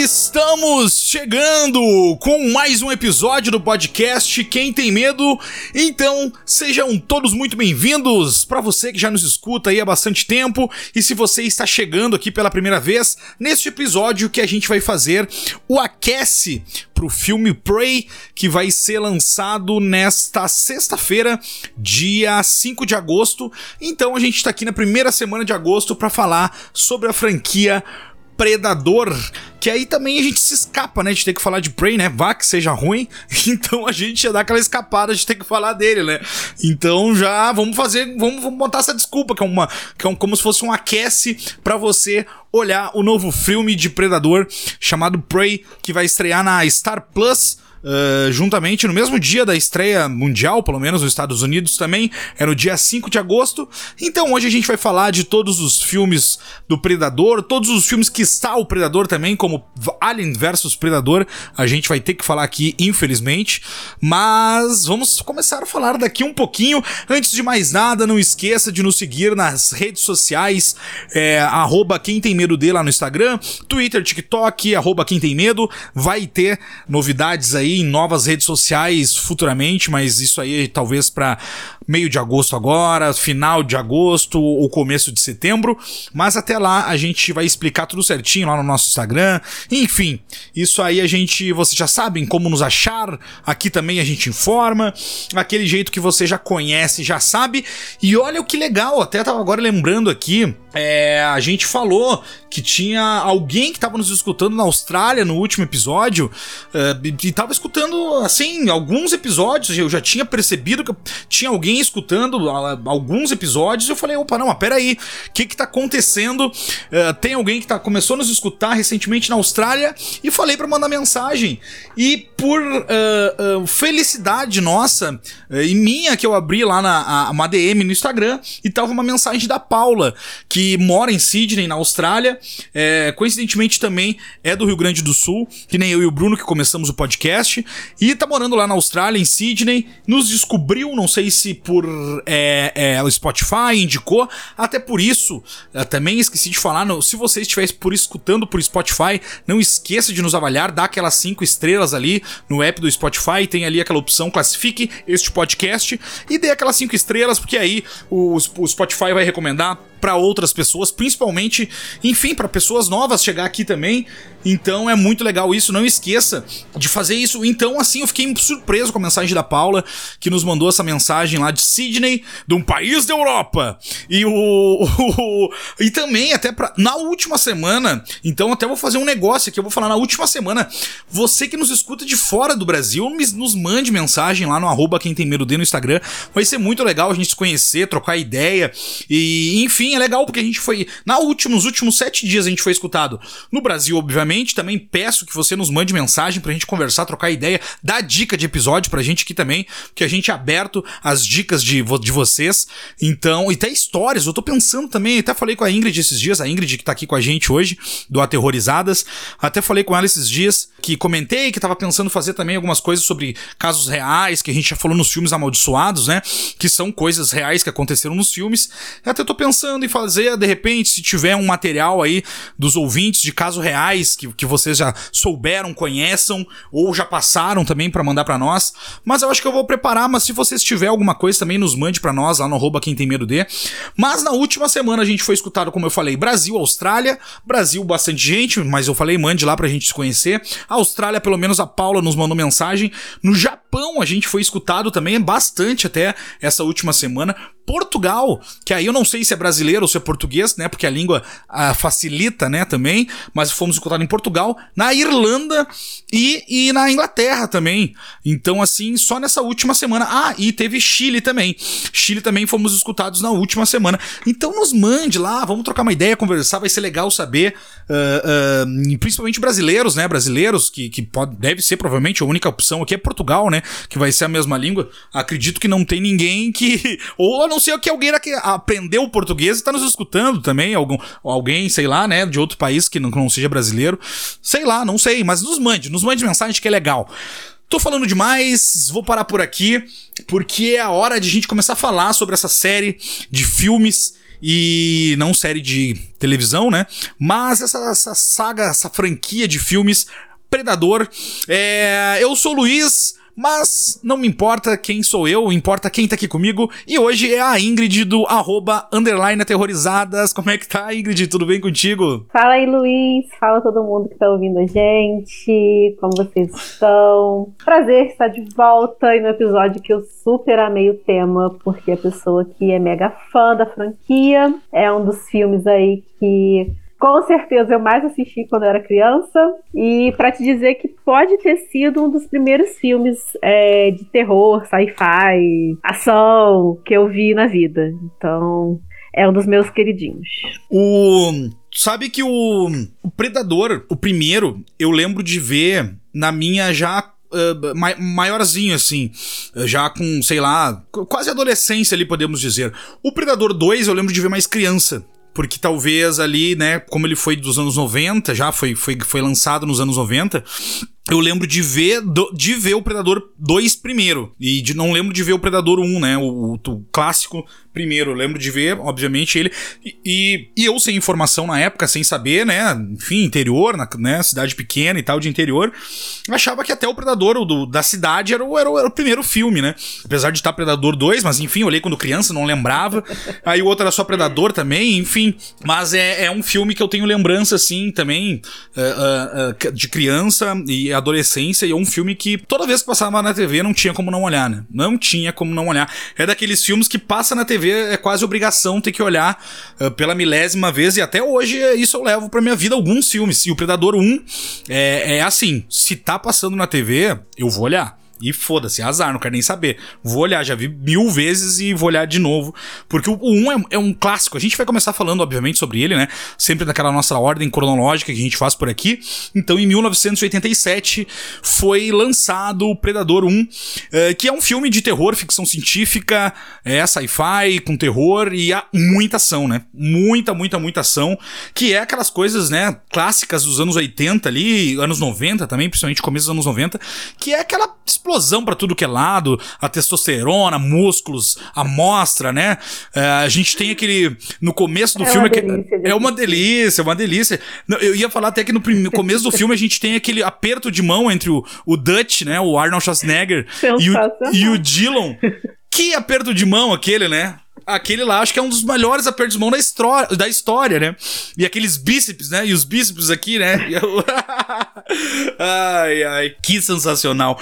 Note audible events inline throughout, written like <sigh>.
Estamos chegando com mais um episódio do podcast Quem Tem Medo. Então, sejam todos muito bem-vindos. Para você que já nos escuta aí há bastante tempo e se você está chegando aqui pela primeira vez, neste episódio que a gente vai fazer o aquece pro filme Prey, que vai ser lançado nesta sexta-feira, dia 5 de agosto. Então, a gente está aqui na primeira semana de agosto para falar sobre a franquia Predador, que aí também a gente se escapa, né, de ter que falar de Prey, né, vá que seja ruim, <laughs> então a gente já dá aquela escapada de ter que falar dele, né, então já vamos fazer, vamos, vamos botar essa desculpa, que é uma, que é um, como se fosse um aquece para você olhar o novo filme de Predador chamado Prey, que vai estrear na Star Plus, Uh, juntamente no mesmo dia da estreia mundial, pelo menos nos Estados Unidos também, é no dia 5 de agosto. Então hoje a gente vai falar de todos os filmes do Predador, todos os filmes que está o Predador também, como Alien vs Predador, a gente vai ter que falar aqui, infelizmente. Mas vamos começar a falar daqui um pouquinho. Antes de mais nada, não esqueça de nos seguir nas redes sociais, é, arroba quem tem medo de lá no Instagram, Twitter, TikTok, arroba quem tem medo. Vai ter novidades aí aí em novas redes sociais futuramente, mas isso aí talvez para meio de agosto agora, final de agosto ou começo de setembro. Mas até lá a gente vai explicar tudo certinho lá no nosso Instagram. Enfim, isso aí a gente, vocês já sabem como nos achar. Aqui também a gente informa, aquele jeito que você já conhece, já sabe. E olha o que legal, até tava agora lembrando aqui, é, a gente falou que tinha alguém que estava nos escutando na Austrália no último episódio uh, e estava escutando assim alguns episódios. Eu já tinha percebido que tinha alguém escutando alguns episódios. E eu falei, opa, não, mas peraí, o que que tá acontecendo? Uh, tem alguém que tá, começou a nos escutar recentemente na Austrália e falei para mandar mensagem. E por uh, felicidade nossa e minha que eu abri lá na uma DM no Instagram e tava uma mensagem da Paula que mora em Sydney na Austrália coincidentemente também é do Rio Grande do Sul, que nem eu e o Bruno que começamos o podcast, e tá morando lá na Austrália, em Sydney, nos descobriu, não sei se por é, é, o Spotify indicou, até por isso, também esqueci de falar, se você estiver por escutando por Spotify, não esqueça de nos avaliar, dá aquelas cinco estrelas ali no app do Spotify, tem ali aquela opção classifique este podcast e dê aquelas cinco estrelas, porque aí o, o Spotify vai recomendar para outras pessoas, principalmente, enfim, para pessoas novas chegar aqui também. Então é muito legal isso, não esqueça de fazer isso. Então, assim, eu fiquei surpreso com a mensagem da Paula, que nos mandou essa mensagem lá de Sydney, de um país da Europa. E o. <laughs> e também, até pra, na última semana, então até vou fazer um negócio aqui, eu vou falar na última semana. Você que nos escuta de fora do Brasil, nos mande mensagem lá no arroba quem tem medo de no Instagram. Vai ser muito legal a gente se conhecer, trocar ideia. E, enfim, é legal porque a gente foi. Na última, nos últimos sete dias a gente foi escutado no Brasil, obviamente também peço que você nos mande mensagem pra gente conversar, trocar ideia, dar dica de episódio pra gente aqui também, que a gente é aberto às dicas de, de vocês. Então, e até histórias, eu tô pensando também, até falei com a Ingrid esses dias, a Ingrid que tá aqui com a gente hoje, do Aterrorizadas, até falei com ela esses dias, que comentei que tava pensando fazer também algumas coisas sobre casos reais, que a gente já falou nos filmes amaldiçoados, né? Que são coisas reais que aconteceram nos filmes. até tô pensando em fazer, de repente, se tiver um material aí dos ouvintes de casos reais que, que vocês já souberam, conheçam ou já passaram também para mandar para nós. Mas eu acho que eu vou preparar, mas se vocês tiver alguma coisa também nos mande para nós lá no arroba quem tem medo de. Mas na última semana a gente foi escutado, como eu falei, Brasil, Austrália, Brasil bastante gente, mas eu falei mande lá pra gente se conhecer. A Austrália, pelo menos a Paula nos mandou mensagem. No Japão a gente foi escutado também bastante até essa última semana. Portugal, que aí eu não sei se é brasileiro ou se é português, né? Porque a língua ah, facilita, né? Também. Mas fomos escutados em Portugal, na Irlanda e, e na Inglaterra também. Então, assim, só nessa última semana. Ah, e teve Chile também. Chile também fomos escutados na última semana. Então, nos mande lá, vamos trocar uma ideia, conversar, vai ser legal saber. Uh, uh, principalmente brasileiros, né? Brasileiros, que, que pode, deve ser provavelmente a única opção aqui é Portugal, né? Que vai ser a mesma língua. Acredito que não tem ninguém que. <laughs> Ou não sei o que alguém que aprendeu o português e tá nos escutando também. Algum, alguém, sei lá, né? De outro país que não, que não seja brasileiro. Sei lá, não sei, mas nos mande, nos mande mensagem que é legal. Tô falando demais, vou parar por aqui, porque é a hora de a gente começar a falar sobre essa série de filmes e não série de televisão, né? Mas essa, essa saga, essa franquia de filmes Predador. É, eu sou o Luiz. Mas não me importa quem sou eu, importa quem tá aqui comigo. E hoje é a Ingrid do arroba underline aterrorizadas. Como é que tá, Ingrid? Tudo bem contigo? Fala aí, Luiz. Fala todo mundo que tá ouvindo a gente. Como vocês estão? Prazer estar de volta e no episódio que eu super amei o tema, porque a pessoa que é mega fã da franquia é um dos filmes aí que com certeza eu mais assisti quando eu era criança. E para te dizer que pode ter sido um dos primeiros filmes é, de terror, sci-fi, ação que eu vi na vida. Então, é um dos meus queridinhos. O. Sabe que o, o Predador, o primeiro, eu lembro de ver na minha já Uh, maiorzinho, assim, já com, sei lá, quase adolescência ali, podemos dizer. O Predador 2 eu lembro de ver mais criança porque talvez ali, né, como ele foi dos anos 90, já foi, foi, foi lançado nos anos 90, eu lembro de ver de ver o Predador 2 primeiro. E de, não lembro de ver o Predador 1, né? O, o, o clássico primeiro. Eu lembro de ver, obviamente, ele. E, e, e, eu sem informação na época, sem saber, né? Enfim, interior, na, né? Cidade pequena e tal, de interior. Achava que até o Predador do, da cidade era o, era, o, era o primeiro filme, né? Apesar de estar Predador 2, mas enfim, eu olhei quando criança, não lembrava. <laughs> Aí o outro era só Predador também, enfim. Mas é, é um filme que eu tenho lembrança, assim, também, uh, uh, uh, de criança. E adolescência e é um filme que toda vez que passava na TV não tinha como não olhar, né? Não tinha como não olhar. É daqueles filmes que passa na TV, é quase obrigação ter que olhar uh, pela milésima vez e até hoje é isso eu levo pra minha vida alguns filmes. E o Predador 1 é, é assim, se tá passando na TV, eu vou olhar. E foda-se, azar, não quero nem saber. Vou olhar, já vi mil vezes e vou olhar de novo. Porque o 1 é, é, um clássico. A gente vai começar falando, obviamente, sobre ele, né? Sempre naquela nossa ordem cronológica que a gente faz por aqui. Então, em 1987, foi lançado o Predador 1, eh, que é um filme de terror, ficção científica, é sci-fi, com terror e há muita ação, né? Muita, muita, muita ação. Que é aquelas coisas, né? Clássicas dos anos 80 ali, anos 90 também, principalmente começo dos anos 90, que é aquela explosão para tudo que é lado, a testosterona, músculos, a mostra, né? É, a gente tem aquele. No começo do é filme. Uma é uma delícia, é uma delícia. Eu ia falar até que no, no começo do filme a gente tem aquele aperto de mão entre o, o Dutch, né? O Arnold Schwarzenegger e o, e o Dillon. Que aperto de mão aquele, né? aquele lá acho que é um dos melhores apertos de mão da, história, da história, né? E aqueles bíceps, né? E os bíceps aqui, né? <laughs> ai, ai, que sensacional.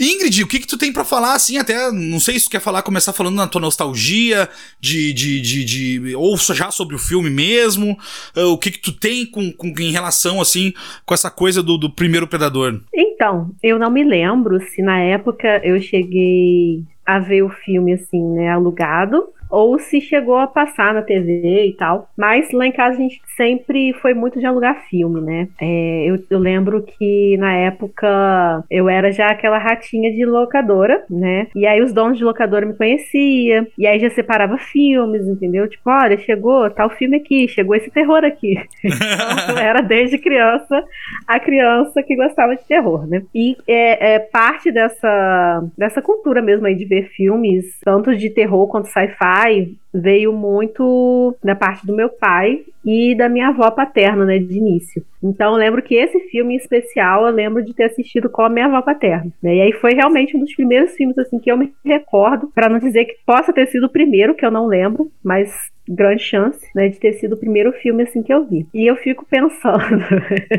Ingrid, o que que tu tem para falar, assim, até, não sei se tu quer falar, começar falando na tua nostalgia, de, de, de, de ou já sobre o filme mesmo, uh, o que que tu tem com, com, em relação, assim, com essa coisa do, do primeiro Predador? Então, eu não me lembro se na época eu cheguei a ver o filme, assim, né, alugado, ou se chegou a passar na TV e tal. Mas lá em casa a gente sempre foi muito de alugar filme, né? É, eu, eu, lembro que na época eu era já aquela ratinha de locadora, né? E aí os donos de locadora me conheciam, e aí já separava filmes, entendeu? Tipo, olha, chegou tal filme aqui, chegou esse terror aqui. <laughs> então, era desde criança a criança que gostava de terror, né? E é, é parte dessa, dessa cultura mesmo aí de ver filmes, tanto de terror quanto sci-fi pai veio muito da parte do meu pai e da minha avó paterna, né, de início. Então eu lembro que esse filme em especial eu lembro de ter assistido com a minha avó paterna, né? E aí foi realmente um dos primeiros filmes assim que eu me recordo, para não dizer que possa ter sido o primeiro, que eu não lembro, mas grande chance, né, de ter sido o primeiro filme assim que eu vi. E eu fico pensando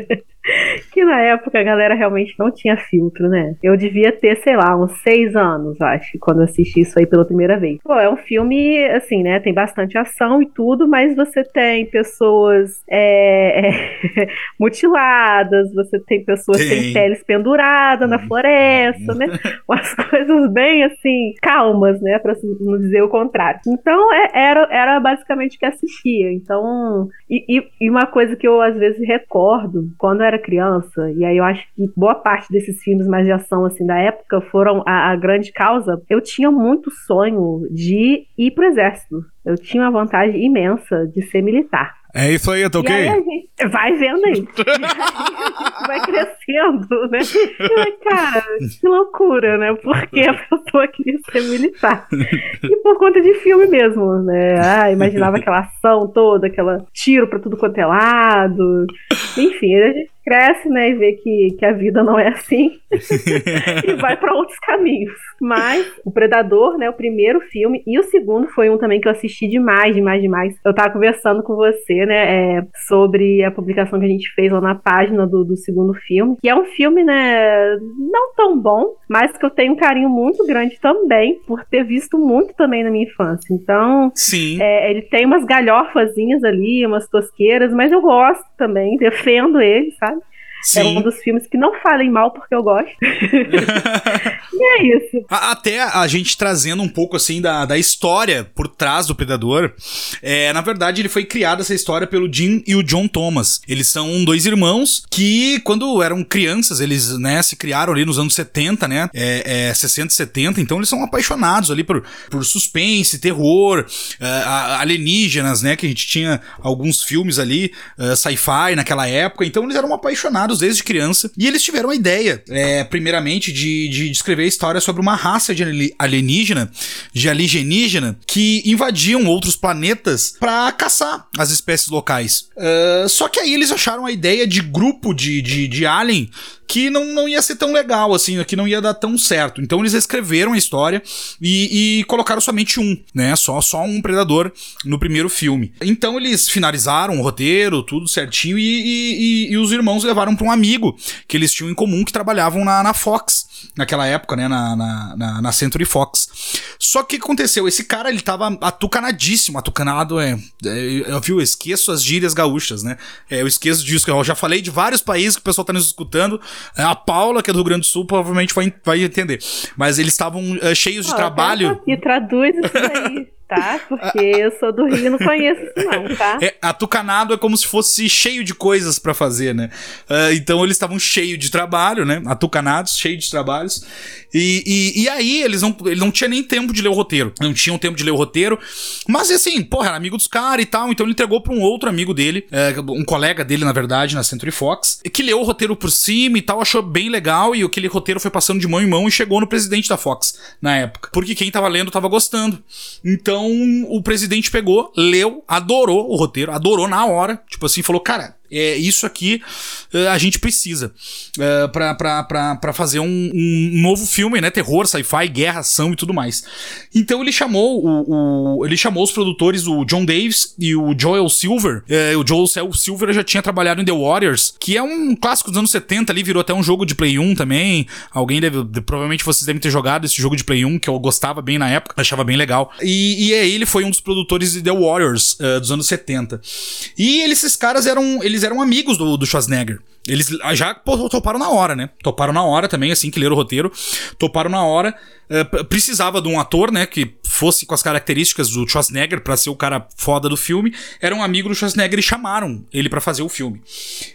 <laughs> que na época a galera realmente não tinha filtro, né? Eu devia ter, sei lá, uns seis anos, acho, quando assisti isso aí pela primeira vez. Pô, é um filme, assim, né? Tem bastante ação e tudo, mas você tem pessoas é, é, <laughs> mutiladas, você tem pessoas tem. sem peles penduradas na uhum. floresta, né? <laughs> Umas coisas bem, assim, calmas, né? Pra não dizer o contrário. Então, é, era, era basicamente o que assistia. Então, e, e, e uma coisa que eu às vezes recordo, quando eu era criança, e aí eu acho que boa parte desses filmes mais de ação assim da época foram a, a grande causa. Eu tinha muito sonho de ir pro exército. Eu tinha uma vontade imensa de ser militar. É isso aí, tá ok? Aí gente, vai vendo aí. <laughs> <laughs> vai crescendo, né? E, cara, que loucura, né? Porque a pessoa queria ser militar. E por conta de filme mesmo, né? Ah, imaginava aquela ação toda, aquela tiro pra tudo quanto é lado. Enfim, a gente cresce, né, e vê que, que a vida não é assim <laughs> e vai para outros caminhos. Mas o Predador, né, o primeiro filme e o segundo foi um também que eu assisti demais, demais, demais. Eu tava conversando com você, né, é, sobre a publicação que a gente fez lá na página do, do segundo filme, que é um filme, né, não tão bom, mas que eu tenho um carinho muito grande também por ter visto muito também na minha infância. Então, Sim. É, ele tem umas galhofazinhas ali, umas tosqueiras, mas eu gosto também, defendo ele, sabe? Sim. É um dos filmes que não falem mal porque eu gosto. <laughs> <laughs> e é isso. Até a gente trazendo um pouco assim da, da história por trás do Predador. É, na verdade, ele foi criado essa história pelo Jim e o John Thomas. Eles são dois irmãos que, quando eram crianças, eles né, se criaram ali nos anos 70, né? É, é, 60 e 70. Então eles são apaixonados ali por, por suspense, terror, uh, alienígenas, né? Que a gente tinha alguns filmes ali, uh, sci-fi naquela época. Então eles eram apaixonados desde criança. E eles tiveram a ideia, é, primeiramente, de, de descrever a história sobre uma raça de alienígena, de alienígena, que invadiam outros planetas para caçar as espécies locais. Uh, só que aí eles acharam a ideia de grupo de, de, de alien que não, não ia ser tão legal, assim, que não ia dar tão certo. Então eles escreveram a história e, e colocaram somente um, né? Só, só um predador no primeiro filme. Então eles finalizaram o roteiro, tudo certinho, e, e, e os irmãos levaram para um amigo que eles tinham em comum que trabalhavam na, na Fox naquela época, né, na, na, na, na Century Fox. Só que o que aconteceu? Esse cara, ele tava atucanadíssimo, atucanado é, é eu, viu, eu esqueço as gírias gaúchas, né, é, eu esqueço disso, eu já falei de vários países que o pessoal tá nos escutando, é, a Paula, que é do Rio Grande do Sul, provavelmente vai, vai entender, mas eles estavam é, cheios de trabalho... E traduz isso aí <laughs> tá? Porque eu sou do Rio e não conheço isso não, tá? É, atucanado é como se fosse cheio de coisas para fazer, né? Uh, então eles estavam cheios de trabalho, né? Atucanados, cheios de trabalhos. E, e, e, aí eles não, ele não tinha nem tempo de ler o roteiro. Não tinham tempo de ler o roteiro. Mas assim, porra, era amigo dos caras e tal. Então ele entregou pra um outro amigo dele, é, um colega dele, na verdade, na Century Fox, que leu o roteiro por cima e tal, achou bem legal. E aquele roteiro foi passando de mão em mão e chegou no presidente da Fox na época. Porque quem tava lendo tava gostando. Então o presidente pegou, leu, adorou o roteiro, adorou na hora. Tipo assim, falou, cara, é isso aqui uh, a gente precisa uh, para fazer um, um, novo filme, né? Terror, sci-fi, guerra, ação e tudo mais. Então ele chamou o, o, ele chamou os produtores, o John Davis e o Joel Silver. Uh, o Joel Silver já tinha trabalhado em The Warriors, que é um clássico dos anos 70 ali, virou até um jogo de Play 1 também. Alguém deve, provavelmente vocês devem ter jogado esse jogo de Play 1 que eu gostava bem na época, achava bem legal. E, e aí ele foi um dos produtores de The Warriors dos anos 70. E eles, esses caras eram eles eles eram amigos do, do Schwarzenegger. Eles já toparam na hora, né? Toparam na hora também, assim que leram o roteiro. Toparam na hora. Uh, precisava de um ator, né? Que fosse com as características do Schwarzenegger para ser o cara foda do filme, era um amigo do Schwarzenegger e chamaram ele para fazer o filme.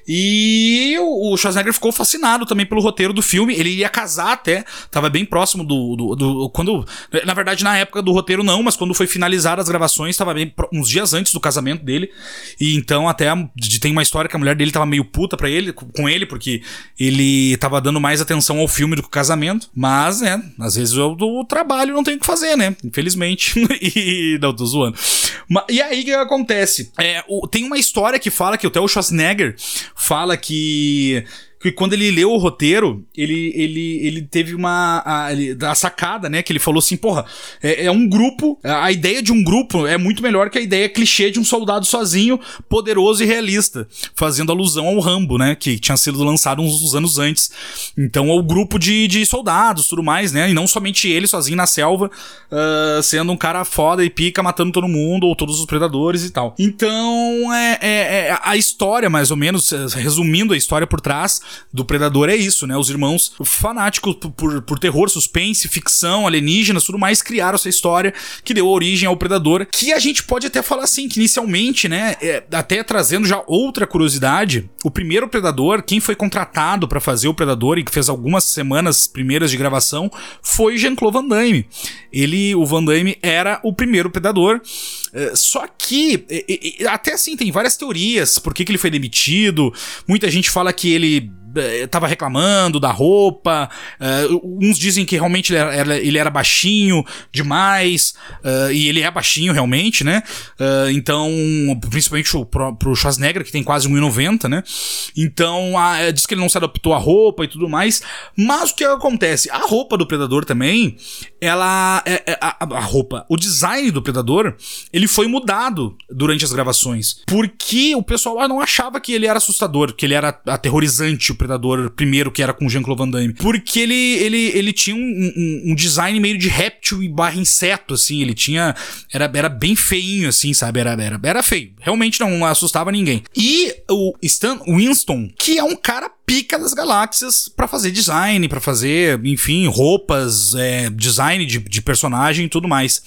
E o Schwarzenegger ficou fascinado também pelo roteiro do filme. Ele ia casar até, tava bem próximo do, do, do quando, na verdade na época do roteiro não, mas quando foi finalizar as gravações, estava bem uns dias antes do casamento dele. E então até tem uma história que a mulher dele tava meio puta para ele, com ele, porque ele tava dando mais atenção ao filme do que o casamento. Mas, né, às vezes o, trabalho não tem o que fazer, né? Infelizmente infelizmente. <laughs> e. Não, tô zoando. E aí o que acontece? É, o, tem uma história que fala que até o Schwarzenegger fala que que quando ele leu o roteiro, ele, ele, ele teve uma a, a sacada, né? Que ele falou assim, porra, é, é, um grupo, a ideia de um grupo é muito melhor que a ideia clichê de um soldado sozinho, poderoso e realista, fazendo alusão ao Rambo, né? Que tinha sido lançado uns, uns anos antes. Então, o grupo de, de soldados, tudo mais, né? E não somente ele sozinho na selva, uh, sendo um cara foda e pica, matando todo mundo, ou todos os predadores e tal. Então, é, é, é a história, mais ou menos, resumindo a história por trás, do Predador é isso, né? Os irmãos fanáticos por, por terror, suspense, ficção, alienígenas, tudo mais, criaram essa história que deu origem ao Predador. Que a gente pode até falar assim, que inicialmente, né? É, até trazendo já outra curiosidade, o primeiro Predador, quem foi contratado para fazer o Predador e que fez algumas semanas primeiras de gravação, foi Jean-Claude Van Damme. Ele, o Van Damme, era o primeiro Predador. É, só que, até assim, tem várias teorias por que, que ele foi demitido. Muita gente fala que ele eh, tava reclamando da roupa. Uh, uns dizem que realmente ele era, ele era baixinho demais. Uh, e ele é baixinho realmente, né? Uh, então, principalmente pro, pro Schwarzenegger, que tem quase 1,90, né? Então, diz que ele não se adaptou à roupa e tudo mais. Mas o que acontece? A roupa do Predador também, ela. É, é, a, a, roupa, o design do Predador, ele foi mudado durante as gravações. Porque o pessoal não achava que ele era assustador, que ele era aterrorizante, o Predador primeiro, que era com Jean-Claude Van Damme. Porque ele, ele, ele tinha um, um, um, design meio de réptil e barra inseto, assim. Ele tinha. Era, era bem feinho, assim, sabe? Era, era, era feio. Realmente não assustava ninguém. E o Stan Winston, que é um cara pica das galáxias para fazer design, para fazer, enfim, roupas, é, design de, de personagem e tudo mais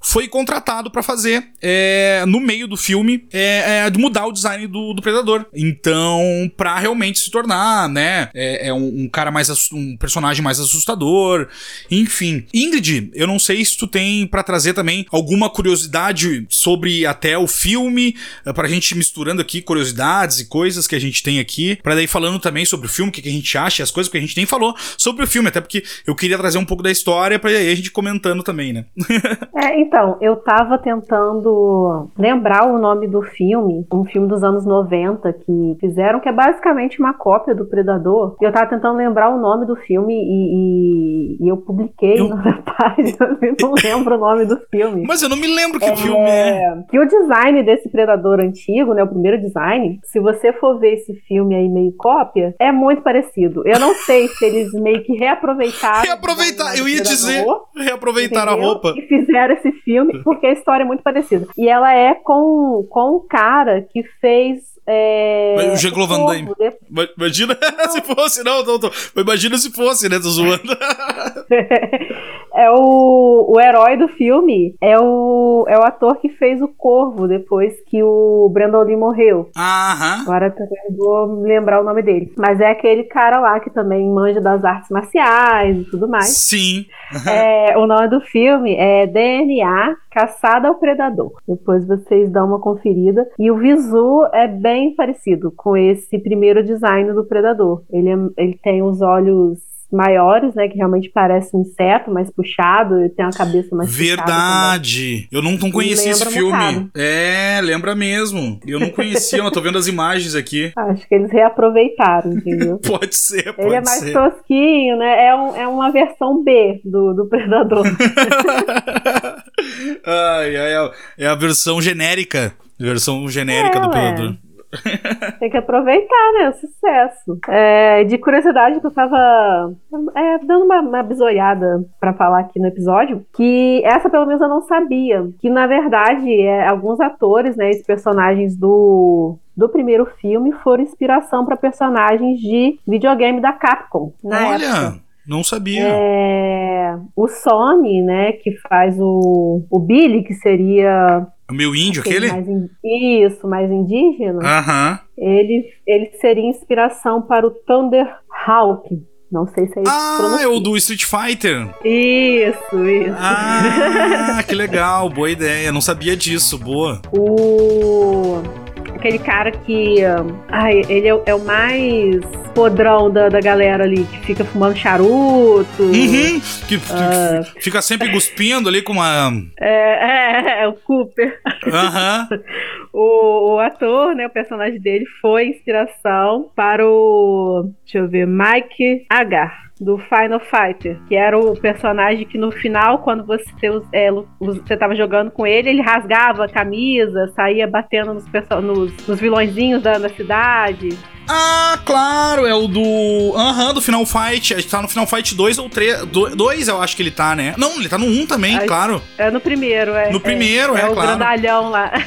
foi contratado para fazer é, no meio do filme é, é, mudar o design do, do predador. Então, para realmente se tornar, né, é, é um, um, cara mais um personagem mais assustador, enfim. Ingrid, eu não sei se tu tem para trazer também alguma curiosidade sobre até o filme, é, pra gente misturando aqui curiosidades e coisas que a gente tem aqui, para daí falando também sobre o filme, o que, que a gente acha, as coisas que a gente nem falou sobre o filme, até porque eu queria trazer um pouco da história para aí a gente comentando também, né? <laughs> é, então, eu tava tentando lembrar o nome do filme, um filme dos anos 90 que fizeram, que é basicamente uma cópia do Predador. E eu tava tentando lembrar o nome do filme e, e, e eu publiquei eu... <laughs> na página, eu não <laughs> lembro o nome do filme. Mas eu não me lembro que é, filme é. Que o design desse Predador antigo, né, o primeiro design, se você for ver esse filme aí meio cópia, é muito parecido. Eu não sei se eles meio que reaproveitaram. Reaproveitar, eu ia dizer, reaproveitar a roupa. E fizeram esse filme porque a história é muito parecida. E ela é com, com o cara que fez é, o Jean Van Damme. Imagina <laughs> se fosse, não, não, não, Imagina se fosse, né? Tô zoando. <laughs> é o, o herói do filme, é o, é o ator que fez o Corvo depois que o Brandon Lee morreu. Aham. Agora eu vou lembrar o nome dele. Mas é aquele cara lá que também manja das artes marciais e tudo mais. Sim. é, o nome do filme é DNA Caçada ao Predador. Depois vocês dão uma conferida. E o visu é bem parecido com esse primeiro design do Predador. Ele, é, ele tem os olhos maiores, né? Que realmente parece um inseto, mais puxado, e tem uma cabeça mais Verdade! Eu não, não conhecia esse filme. É, lembra mesmo. Eu não conhecia, mas tô vendo as imagens aqui. <laughs> Acho que eles reaproveitaram, entendeu? <laughs> pode ser, pode Ele é mais ser. tosquinho, né? É, um, é uma versão B do, do Predador. <laughs> ai, ai, é, é a versão genérica. Versão genérica é, do Predador. Tem que aproveitar, né? O sucesso. É, de curiosidade que eu tava é, dando uma, uma bisoiada para falar aqui no episódio, que essa pelo menos eu não sabia. Que na verdade é, alguns atores, né, os personagens do do primeiro filme foram inspiração para personagens de videogame da Capcom. Olha! Época. Não sabia. É, o Sony, né, que faz o, o Billy, que seria o meu índio, aquele? Mais in... Isso, mais indígena. Aham. Ele, ele seria inspiração para o Thunderhawk. Não sei se é isso. Ah, é o do Street Fighter. Isso, isso. Ah, <laughs> que legal, boa ideia. Não sabia disso, boa. O aquele cara que. Ai, ele é, é, o mais podrão da, da galera ali, que fica fumando charuto. Uhum, que, uh, fica sempre cuspindo ali com uma. É, é, é o Cooper. Uhum. <laughs> o, o ator, né, o personagem dele, foi inspiração para o. Deixa eu ver, Mike Agar do Final Fighter, que era o personagem que no final, quando você é, você tava jogando com ele, ele rasgava a camisa, saía batendo nos, nos, nos vilõezinhos da, da cidade. Ah, claro, é o do. Aham, uhum, do Final Fight. A gente tá no Final Fight 2 ou 3. 2, eu acho que ele tá, né? Não, ele tá no 1 também, claro. É no primeiro, é. No primeiro, é, é, é o claro. grandalhão lá. <laughs>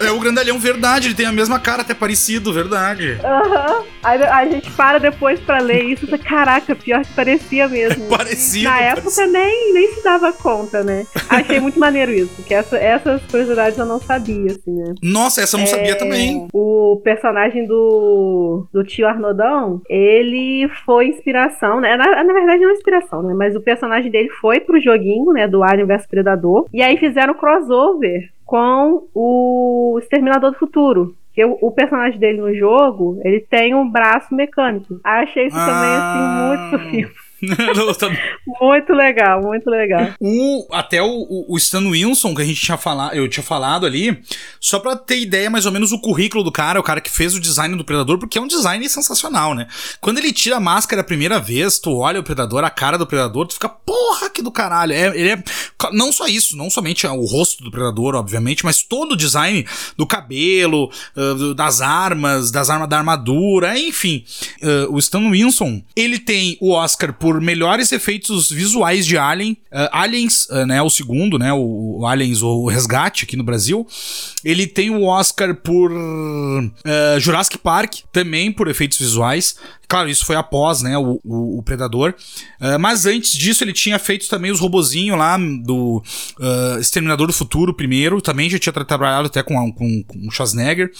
É o grandalhão, verdade. Ele tem a mesma cara, até parecido, verdade. Aham. Uhum. Aí a gente para depois pra ler isso e caraca, pior que parecia mesmo. <laughs> parecia. Na época nem, nem se dava conta, né? Achei muito maneiro isso, que essa, essas curiosidades eu não sabia, assim, né? Nossa, essa eu não é, sabia também. O personagem do, do tio Arnodão, ele foi inspiração, né? Na, na verdade não é inspiração, né? Mas o personagem dele foi pro joguinho, né? Do Alien vs Predador. E aí fizeram crossover com o Exterminador do Futuro. Que o, o, personagem dele no jogo, ele tem um braço mecânico. Achei isso ah. também, assim, muito <laughs> filme. <laughs> Tá muito legal, muito legal. O, até o, o Stan Wilson, que a gente tinha falado, eu tinha falado ali, só pra ter ideia mais ou menos o currículo do cara, o cara que fez o design do Predador, porque é um design sensacional, né? Quando ele tira a máscara a primeira vez, tu olha o Predador, a cara do Predador, tu fica, porra, que do caralho. É, ele é. Não só isso, não somente o rosto do Predador, obviamente, mas todo o design do cabelo, uh, das armas, das armas da armadura, enfim. Uh, o Stan Wilson, ele tem o Oscar por por melhores efeitos visuais de Alien. Uh, Aliens, uh, né, o segundo, né, o, o, Aliens, o Resgate aqui no Brasil. Ele tem o Oscar por uh, Jurassic Park, também por efeitos visuais. Claro, isso foi após, né, o, o, o Predador. Uh, mas antes disso, ele tinha feito também os robozinhos lá do uh, Exterminador do Futuro primeiro. Também já tinha trabalhado até com, com, com o Schwarzenegger.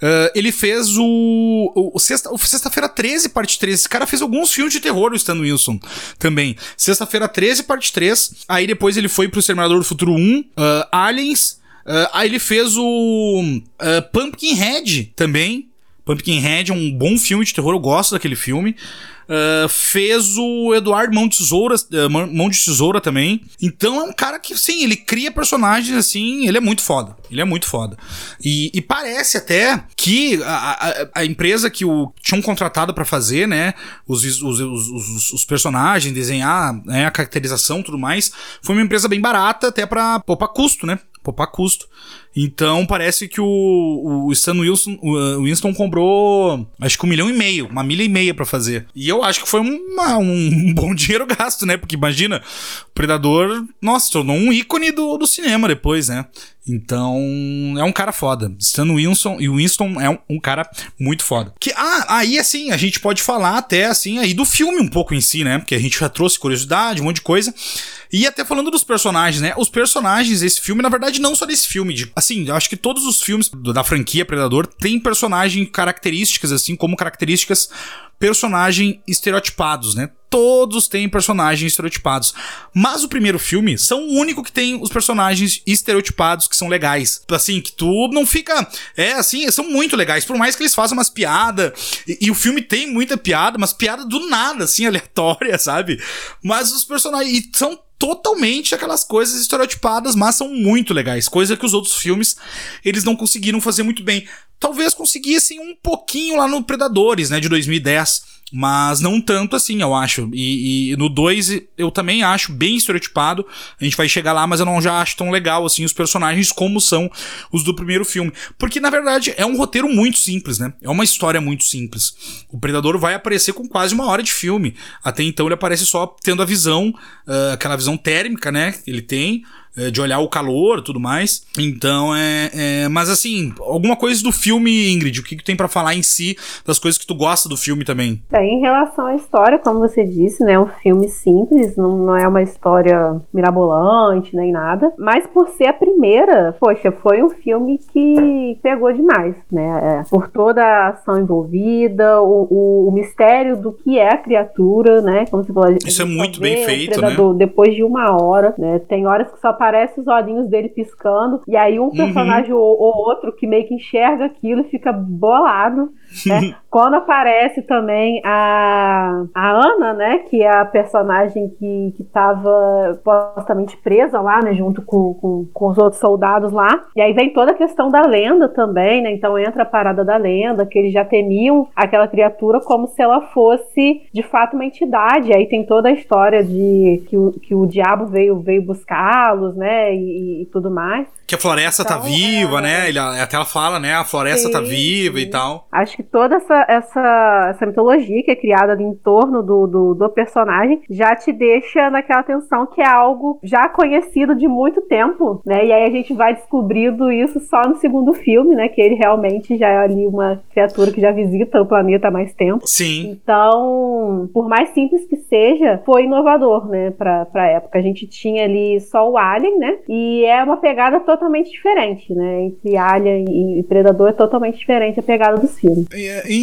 Uh, ele fez o, o, o Sexta-feira 13, parte 13. Esse cara fez alguns filmes de terror, o Stan Wilson, também. Sexta-feira 13, parte 3. Aí depois ele foi pro Exterminador do Futuro 1, Aliens. aí ele fez o Pumpkinhead também, Pumpkinhead é um bom filme de terror, eu gosto daquele filme. Uh, fez o Eduardo Mão de Tesoura, uh, Mão de Tesoura também. Então é um cara que, sim, ele cria personagens assim, ele é muito foda. Ele é muito foda. E, e parece até que a, a, a, empresa que o tinham contratado para fazer, né, os, os, os, os, personagens, desenhar, né, a caracterização tudo mais, foi uma empresa bem barata, até pra poupar custo, né? Poupar custo. Então parece que o, o Stan Wilson, o Winston comprou acho que um milhão e meio, uma milha e meia para fazer. E eu acho que foi uma, um <laughs> bom dinheiro gasto, né? Porque imagina, o Predador, nossa, tornou um ícone do, do cinema depois, né? Então, é um cara foda. Stan Winston e o Winston é um, um, cara muito foda. Que ah, aí assim, a gente pode falar até assim aí do filme um pouco em si, né? Porque a gente já trouxe curiosidade, um monte de coisa. E até falando dos personagens, né? Os personagens desse filme, na verdade, não só desse filme, de, assim, eu acho que todos os filmes da franquia Predador têm personagens características assim como características personagem estereotipados, né? Todos têm personagens estereotipados. Mas o primeiro filme são o único que tem os personagens estereotipados que são legais. Assim, que tu não fica. É, assim, são muito legais. Por mais que eles façam umas piadas. E, e, o filme tem muita piada, mas piada do nada, assim, <laughs> aleatória, sabe? Mas os personagens. São totalmente aquelas coisas estereotipadas, mas são muito legais. Coisa que os outros filmes eles não conseguiram fazer muito bem. Talvez conseguissem um pouquinho lá no Predadores, né, de 2010. Mas não tanto assim, eu acho. E, e no 2 eu também acho bem estereotipado. A gente vai chegar lá, mas eu não já acho tão legal assim os personagens como são os do primeiro filme. Porque na verdade é um roteiro muito simples, né? É uma história muito simples. O Predador vai aparecer com quase uma hora de filme. Até então ele aparece só tendo a visão, uh, aquela visão térmica, né? Que ele tem. É, de olhar o calor tudo mais. Então é, é, Mas assim, alguma coisa do filme, Ingrid, o que, que tem para falar em si das coisas que tu gosta do filme também? Bem, em relação à história, como você disse, né? É um filme simples, não, não é uma história mirabolante nem nada. Mas por ser a primeira, poxa, foi um filme que pegou demais, né? É, por toda a ação envolvida, o, o, o, mistério do que é a criatura, né? Como você falou, Isso é muito bem feito, né? Depois de uma hora, né? Tem horas que só aparece os olhinhos dele piscando, e aí um uhum. personagem ou, ou, outro que meio que enxerga aquilo e fica bolado. Né? <laughs> Quando aparece também a, a Ana, né, que é a personagem que, que tava supostamente presa lá, né, junto com, com, com os outros soldados lá. E aí vem toda a questão da lenda também, né? Então entra a parada da lenda, que eles já temiam aquela criatura como se ela fosse de fato uma entidade. Aí tem toda a história de que o, que o diabo veio, veio buscá-los, né? E, e, tudo mais. Que a floresta tá então, tá viva, é... né? Ele, até ela fala, né? A floresta tá Sim. tá viva e tal. Acho que toda essa, essa, essa mitologia que é criada em torno do, do, do personagem já te deixa naquela tensão que é algo já conhecido de muito tempo, né? E aí a gente vai descobrindo isso só no segundo filme, né? Que ele realmente já é ali uma criatura que já visita o planeta há mais tempo. Sim. Então, por mais simples que seja, foi inovador, né? Pra, pra época. A gente tinha ali só o Alien, né? E é uma pegada totalmente diferente, né? Entre Alien e Predador é totalmente diferente a pegada dos filmes.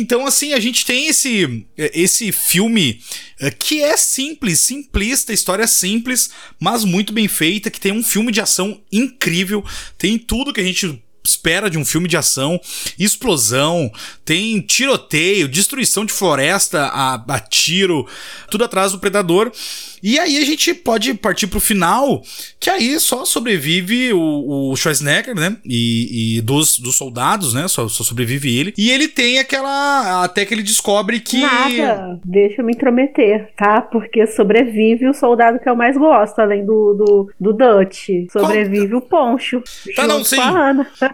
Então, assim, a gente tem esse, esse filme eh, que é simples, simplista, história simples, mas muito bem feita, que tem um filme de ação incrível, tem tudo que a gente espera de um filme de ação, explosão, tem tiroteio, destruição de floresta a, a tiro, tudo atrás do predador. E aí a gente pode partir pro final, que aí só sobrevive o, o Schwarzenegger, né? E, e dos, dos soldados, né? Só, só, sobrevive ele. E ele tem aquela. Até que ele descobre que. Nada, deixa eu me intrometer, tá? Porque sobrevive o soldado que eu mais gosto, além do, do, do Dutch. Sobrevive Qual? o Poncho. Tá, não, sim.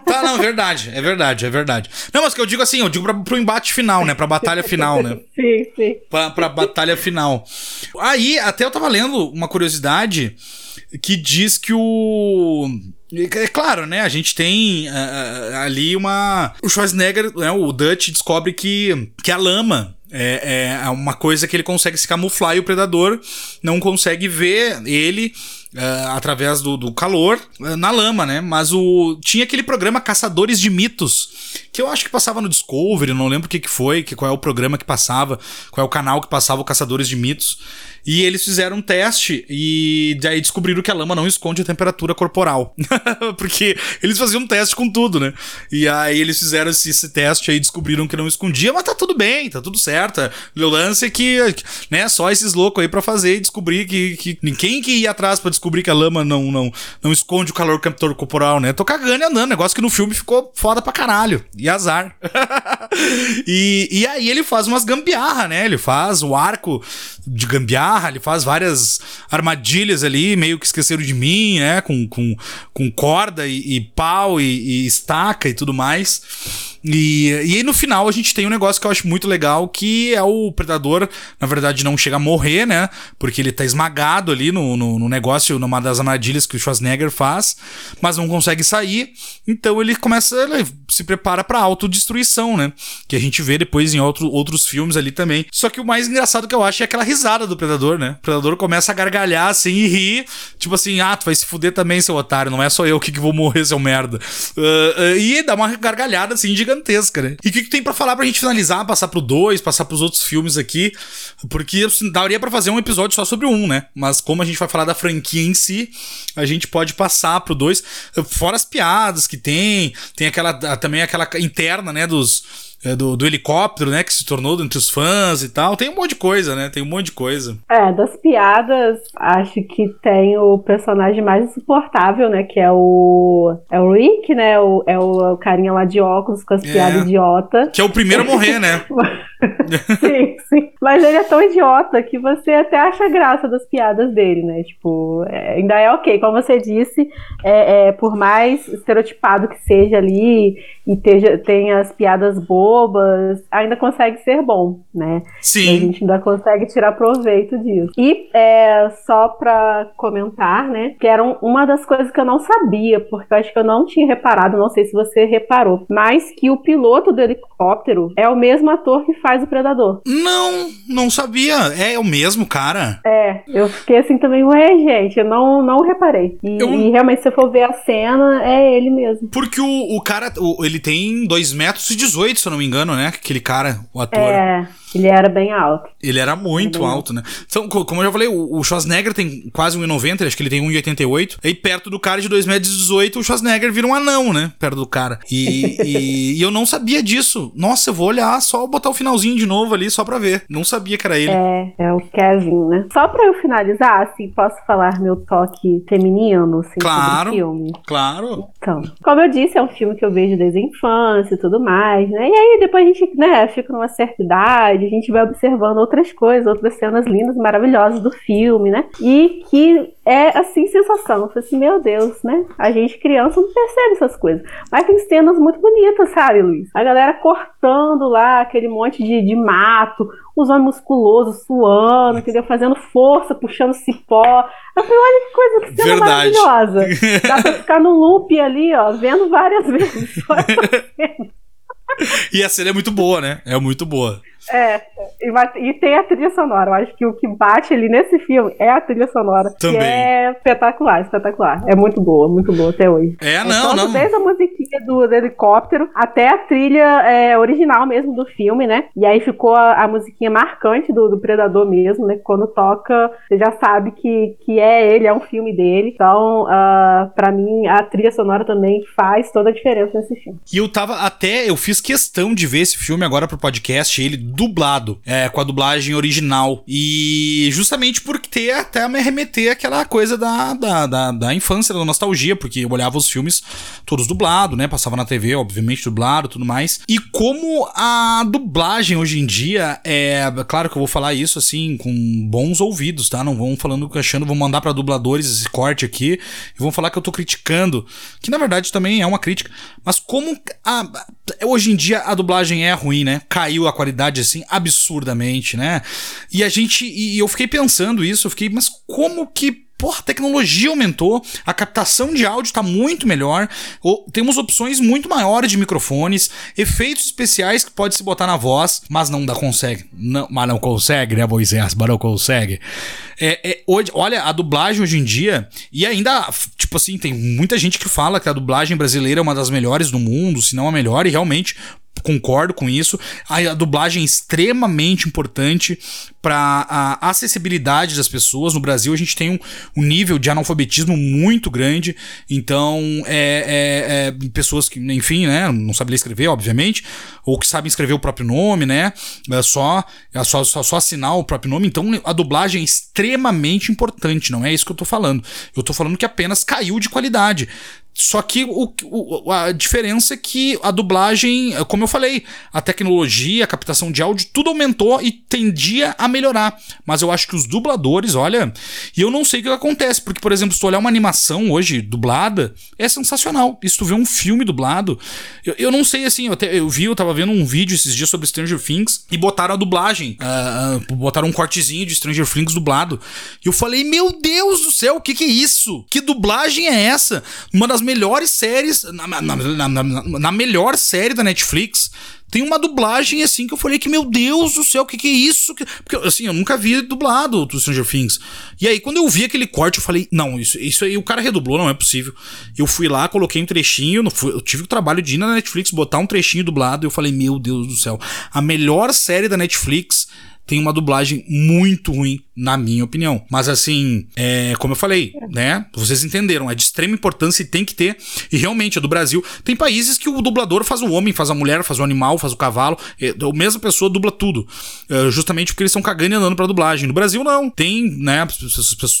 Tá, não, verdade. É verdade, é verdade. Não, mas que eu digo assim, eu digo pra, pro embate final, né? Pra batalha <laughs> final, né? sim, sim. Pra, pra batalha final. Aí, até eu tava lendo uma curiosidade que diz que o. É claro, né? A gente tem uh, ali uma. O Schwarzenegger, né, o Dutch, descobre que, que a lama é, é uma coisa que ele consegue se camuflar e o predador não consegue ver ele. Uh, através do, do calor uh, na lama, né? Mas o tinha aquele programa Caçadores de Mitos que eu acho que passava no Discovery, não lembro o que, que foi, que qual é o programa que passava, qual é o canal que passava o Caçadores de Mitos. E eles fizeram um teste e daí descobriram que a lama não esconde a temperatura corporal. <laughs> Porque eles faziam um teste com tudo, né? E aí eles fizeram esse, esse, teste aí descobriram que não escondia, mas tá tudo bem, tá tudo certo. O lance é que, né, só esses loucos aí para fazer e descobrir que, que ninguém que ia atrás para descobrir que a lama não, não, não esconde o calor corporal, né? Tô cagando e andando, negócio que no filme ficou foda pra caralho. E azar. <laughs> e, e aí ele faz umas gambiarra, né? Ele faz o arco de gambiarra, ele faz várias armadilhas ali, meio que esqueceram de mim, né? Com, com, com corda e, e pau e, e estaca e tudo mais. E, e aí no final a gente tem um negócio que eu acho muito legal, que é o predador, na verdade, não chega a morrer, né? Porque ele tá esmagado ali no, no, no negócio, numa das armadilhas que o Schwarzenegger faz, mas não consegue sair. Então ele começa, ele se prepara pra autodestruição, né? Que a gente vê depois em outro, outros filmes ali também. Só que o mais engraçado que eu acho é aquela risada do predador, né? O predador começa a gargalhar assim e rir, tipo assim, ah, tu vai se fuder também, seu otário, não é só eu que, que vou morrer, seu merda. Uh, uh, e dá uma gargalhada assim gigante gigantesca, né? E o que, que tem para falar pra gente finalizar, passar pro 2, passar pros outros filmes aqui? Porque assim, daria para fazer um episódio só sobre um, né? Mas como a gente vai falar da franquia em si, a gente pode passar pro 2. Fora as piadas que tem, tem aquela também aquela interna, né, dos é, do, do, helicóptero, né? Que se tornou entre os fãs e tal. Tem um monte de coisa, né? Tem um monte de coisa. É, das piadas, acho que tem o personagem mais insuportável, né? Que é o. É o Rick, né? O, é o, carinha lá de óculos com as é. piadas idiota. Que é o primeiro a morrer, né? <laughs> sim, sim. Mas ele é tão idiota que você até acha graça das piadas dele, né? Tipo, é, ainda é ok. Como você disse, é, é, por mais estereotipado que seja ali e teja, tenha as piadas bobas, ainda consegue ser bom, né? Sim. E a gente ainda consegue tirar proveito disso. E é, só pra comentar, né? Que era uma das coisas que eu não sabia, porque eu acho que eu não tinha reparado, não sei se você reparou, mas que o piloto do helicóptero é o mesmo ator que faz o Predador. Não, não sabia. É o mesmo cara. É, eu fiquei assim também, ué, gente, eu não, não reparei. E, eu... e realmente, se você for ver a cena, é ele mesmo. Porque o, o cara, o, ele tem 2 metros e 18, se eu não me engano, né? Aquele cara, o ator. É. Ele era bem alto. Ele era muito era alto, né? Então, como eu já falei, o Schwarzenegger tem quase 1,90, acho que ele tem 1,88. Aí perto do cara de 2,18 metros, o Schwarzenegger vira um anão, né? Perto do cara. E, <laughs> e, e, eu não sabia disso. Nossa, eu vou olhar, só botar o finalzinho de novo ali, só pra ver. Não sabia que era ele. É, é o Kevin, né? Só pra eu finalizar, assim, posso falar meu toque feminino, assim, claro, sobre o filme? Claro. Então, como eu disse, é um filme que eu vejo desde a infância e tudo mais, né? E aí depois a gente, né, fica numa certa idade, a gente vai observando outras coisas, outras cenas lindas, maravilhosas do filme, né? E que é assim sensação. Eu falei assim, meu Deus, né? A gente criança não percebe essas coisas. Mas tem cenas muito bonitas, sabe, Luiz? A galera cortando lá aquele monte de, de mato, os homens musculosos suando, entendeu? Fazendo força, puxando cipó. Eu falei, olha que coisa, que cena Verdade. maravilhosa. <laughs> Dá pra ficar no loop ali, ó, vendo várias <laughs> vezes. <laughs> e a cena é muito boa, né? É muito boa. É, e, tem a trilha sonora. Eu acho que o que bate ali nesse filme é a trilha sonora. Também. Que é espetacular, espetacular. É muito boa, muito boa até hoje. É, não, então, não. Desde a musiquinha do, do helicóptero até a trilha é, original mesmo do filme, né? E aí ficou a, a musiquinha marcante do, do, Predador mesmo, né? Quando toca, você já sabe que, que é ele, é um filme dele. Então, uh, pra mim, a trilha sonora também faz toda a diferença nesse filme. E eu tava até, eu fiz questão de ver esse filme agora pro podcast, ele dublado, é, com a dublagem original. E justamente porque ter até me remeter aquela coisa da, da, da, da, infância, da nostalgia, porque eu olhava os filmes todos dublados, né? Passava na TV, obviamente, dublado tudo mais. E como a dublagem hoje em dia é. Claro que eu vou falar isso assim, com bons ouvidos, tá? Não vão falando achando, vou mandar para dubladores esse corte aqui e vão falar que eu tô criticando, que na verdade também é uma crítica. Mas como a, hoje em dia a dublagem é ruim, né? Caiu a qualidade assim absurdamente, né? E a gente e eu fiquei pensando isso, eu fiquei, mas como que Porra, a tecnologia aumentou, a captação de áudio está muito melhor, temos opções muito maiores de microfones, efeitos especiais que pode se botar na voz, mas não dá consegue. Não, mas não consegue, né, Moisés? Mas não consegue. É, é, hoje, olha, a dublagem hoje em dia, e ainda, tipo assim, tem muita gente que fala que a dublagem brasileira é uma das melhores do mundo, se não a melhor, e realmente concordo com isso. A, dublagem é extremamente importante para a acessibilidade das pessoas. No Brasil, a gente tem um, um nível de analfabetismo muito grande. Então, é, é, é, pessoas que, enfim, né, não sabem ler escrever, obviamente, ou que sabem escrever o próprio nome, né? É só, é só, só, só assinar o próprio nome. Então, a dublagem é extremamente importante. Não é isso que eu tô falando. Eu tô falando que apenas caiu de qualidade. Só que o, o, a diferença é que a dublagem, como eu falei, a tecnologia, a captação de áudio, tudo aumentou e tendia a melhorar. Mas eu acho que os dubladores, olha, e eu não sei o que acontece, porque, por exemplo, se tu olhar uma animação hoje dublada, é sensacional. E se tu vê um filme dublado, eu, eu não sei assim, eu, até, eu vi, eu tava vendo um vídeo esses dias sobre Stranger Things e botaram a dublagem, uh, botaram um cortezinho de Stranger Things dublado. E eu falei, meu Deus do céu, o que, que é isso? Que dublagem é essa? Uma das melhores séries, na, na, na, na, melhor série da Netflix, tem uma dublagem assim que eu falei que, meu Deus do céu, o que, que é isso? Porque, assim, eu nunca vi dublado do Stranger Things. E aí, quando eu vi aquele corte, eu falei, não, isso, isso aí o cara redublou, não é possível. Eu fui lá, coloquei um trechinho, eu tive o trabalho de ir na Netflix, botar um trechinho dublado, e eu falei, meu Deus do céu, a melhor série da Netflix tem uma dublagem muito ruim na minha opinião. Mas assim, é, como eu falei, né? Vocês entenderam, é de extrema importância e tem que ter. E realmente, é do Brasil. Tem países que o dublador faz o homem, faz a mulher, faz o animal, faz o cavalo. É, a mesma pessoa dubla tudo. É, justamente porque eles estão cagando e andando pra dublagem. No Brasil, não. Tem, né?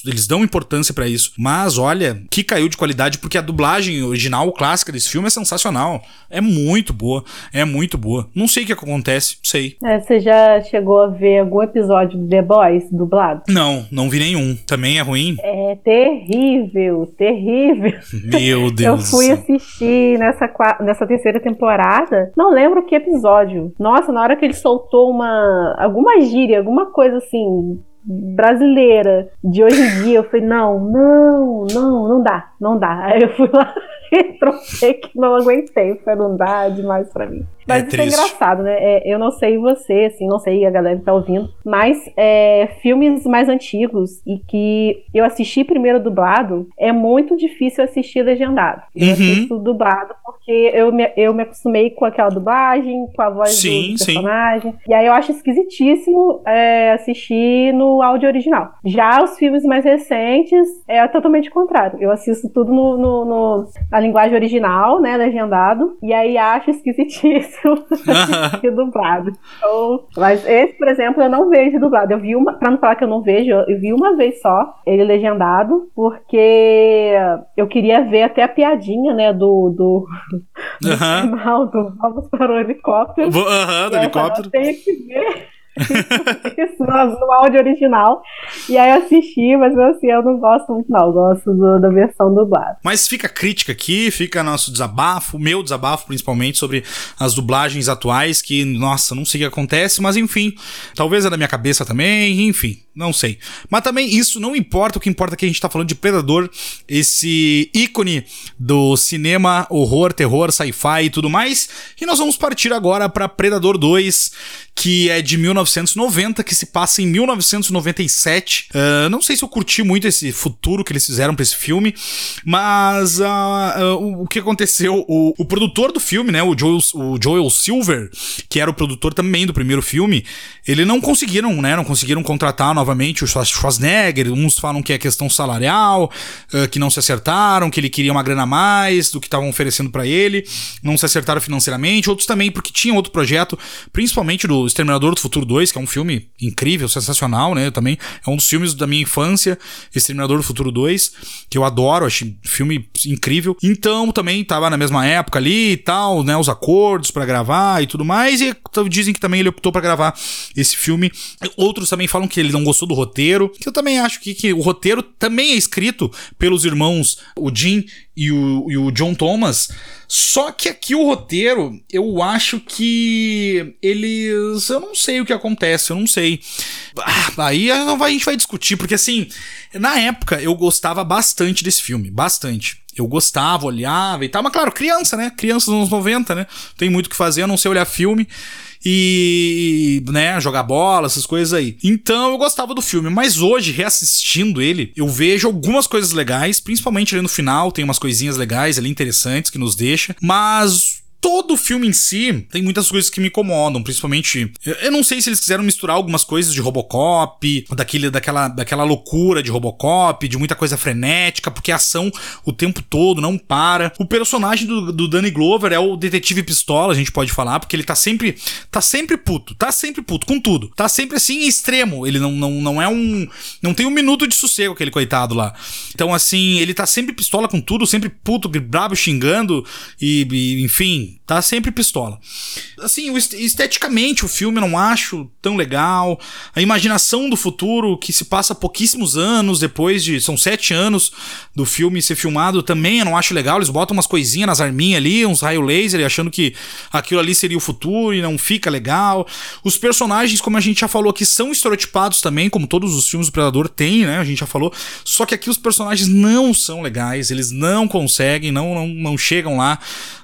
Eles dão importância para isso. Mas olha, que caiu de qualidade, porque a dublagem original, clássica desse filme é sensacional. É muito boa. É muito boa. Não sei o que acontece, sei. É, você já chegou a ver algum episódio de The Boys dublado? Não, não vi nenhum. Também é ruim? É terrível, terrível. Meu <laughs> Deus. Eu fui assistir nessa, nessa terceira temporada. Não lembro que episódio. Nossa, na hora que ele soltou uma. alguma gíria, alguma coisa assim brasileira de hoje em dia, eu falei, não, não, não, não dá, não dá. Aí eu fui lá <laughs> tropei que não aguentei, foi não dá demais pra mim. Mas é isso é triste. é engraçado, né? É, eu não sei você, assim, não sei a galera que tá ouvindo, mas é, filmes mais antigos e que eu assisti primeiro dublado, é muito difícil assistir legendado. Eu uhum. assisto dublado porque eu me, eu me acostumei com aquela dublagem, com a voz sim, do personagem. Sim. E aí eu acho esquisitíssimo é, assistir no áudio original. Já os filmes mais recentes é totalmente contrário. Eu assisto tudo no, no, no na linguagem original, né, legendado, e aí acho esquisitíssimo assistir <laughs> dublado. Então, mas esse, por exemplo, eu não vejo dublado. Eu vi uma, pra não falar que eu não vejo, eu vi uma vez só ele legendado, porque eu queria ver até a piadinha, né, do, do, do final do Vamos para o helicóptero. Aham, do helicóptero. Tem que ver Isso no, áudio original. E aí assisti, mas assim, eu não gosto muito, não. Eu gosto do, da versão dublada. Mas fica crítica aqui, fica nosso desabafo, meu desabafo principalmente, sobre as dublagens atuais, que, nossa, não sei o que acontece, mas enfim, talvez é da minha cabeça também, enfim, não sei. Mas também isso não importa, o que importa é que a gente tá falando de Predador, esse ícone do cinema, horror, terror, sci-fi e tudo mais. E nós vamos partir agora para Predador 2, que é de 1990, que se passa em 1997. Uh, ah, não sei se eu curti muito esse futuro que eles fizeram para esse filme, mas uh, uh, o que aconteceu? O, o, produtor do filme, né, o Joel, o Joel Silver, que era o produtor também do primeiro filme, ele não conseguiram, né, não conseguiram contratar novamente o Schwarzenegger. Uns falam que é questão salarial, que não se acertaram, que ele queria uma grana a mais do que estavam oferecendo para ele, não se acertaram financeiramente. Outros também porque tinham outro projeto, principalmente do Exterminador do Futuro 2, que é um filme incrível, sensacional, né? Também é um dos filmes da minha infância, Exterminador do Futuro 2, que eu adoro, achei filme incrível. Então também tava na mesma época ali e tal, né? Os acordos para gravar e tudo mais. E dizem que também ele optou para gravar esse filme. Outros também falam que ele não gostou do roteiro, que eu também acho que, que o roteiro também é escrito pelos irmãos, o Jim e o, e o John Thomas. Só que aqui o roteiro, eu acho que eles. Eu não sei o que acontece, eu não sei. Ah, aí a gente vai discutir, porque assim, na época eu gostava bastante desse filme, bastante. Eu gostava, olhava e tal, mas claro, criança, né? Criança dos anos 90, né? Tem muito o que fazer, a não ser olhar filme e, né, jogar bola, essas coisas aí. Então eu gostava do filme, mas hoje, reassistindo ele, eu vejo algumas coisas legais, principalmente ali no final, tem umas coisinhas legais ali interessantes que nos deixa, mas todo o filme em si tem muitas coisas que me incomodam, principalmente. Eu não sei se eles quiseram misturar algumas coisas de Robocop, daquele, daquela, daquela loucura de Robocop, de muita coisa frenética, porque a ação o tempo todo não para. O personagem do, do Danny Glover é o detetive pistola, a gente pode falar, porque ele tá sempre. tá sempre puto, tá sempre puto, com tudo. Tá sempre assim extremo. Ele não, não, não é um. Não tem um minuto de sossego, aquele coitado lá. Então, assim, ele tá sempre pistola com tudo, sempre puto, brabo, xingando, e, e enfim, feet. Tá sempre pistola. Assim, esteticamente o filme eu não acho tão legal. A imaginação do futuro, que se passa pouquíssimos anos depois de. São sete anos do filme ser filmado, também eu não acho legal. Eles botam umas coisinhas nas arminhas ali, uns raio laser, achando que aquilo ali seria o futuro e não fica legal. Os personagens, como a gente já falou aqui, são estereotipados também, como todos os filmes do Predador têm, né? A gente já falou. Só que aqui os personagens não são legais, eles não conseguem, não, não, não chegam lá.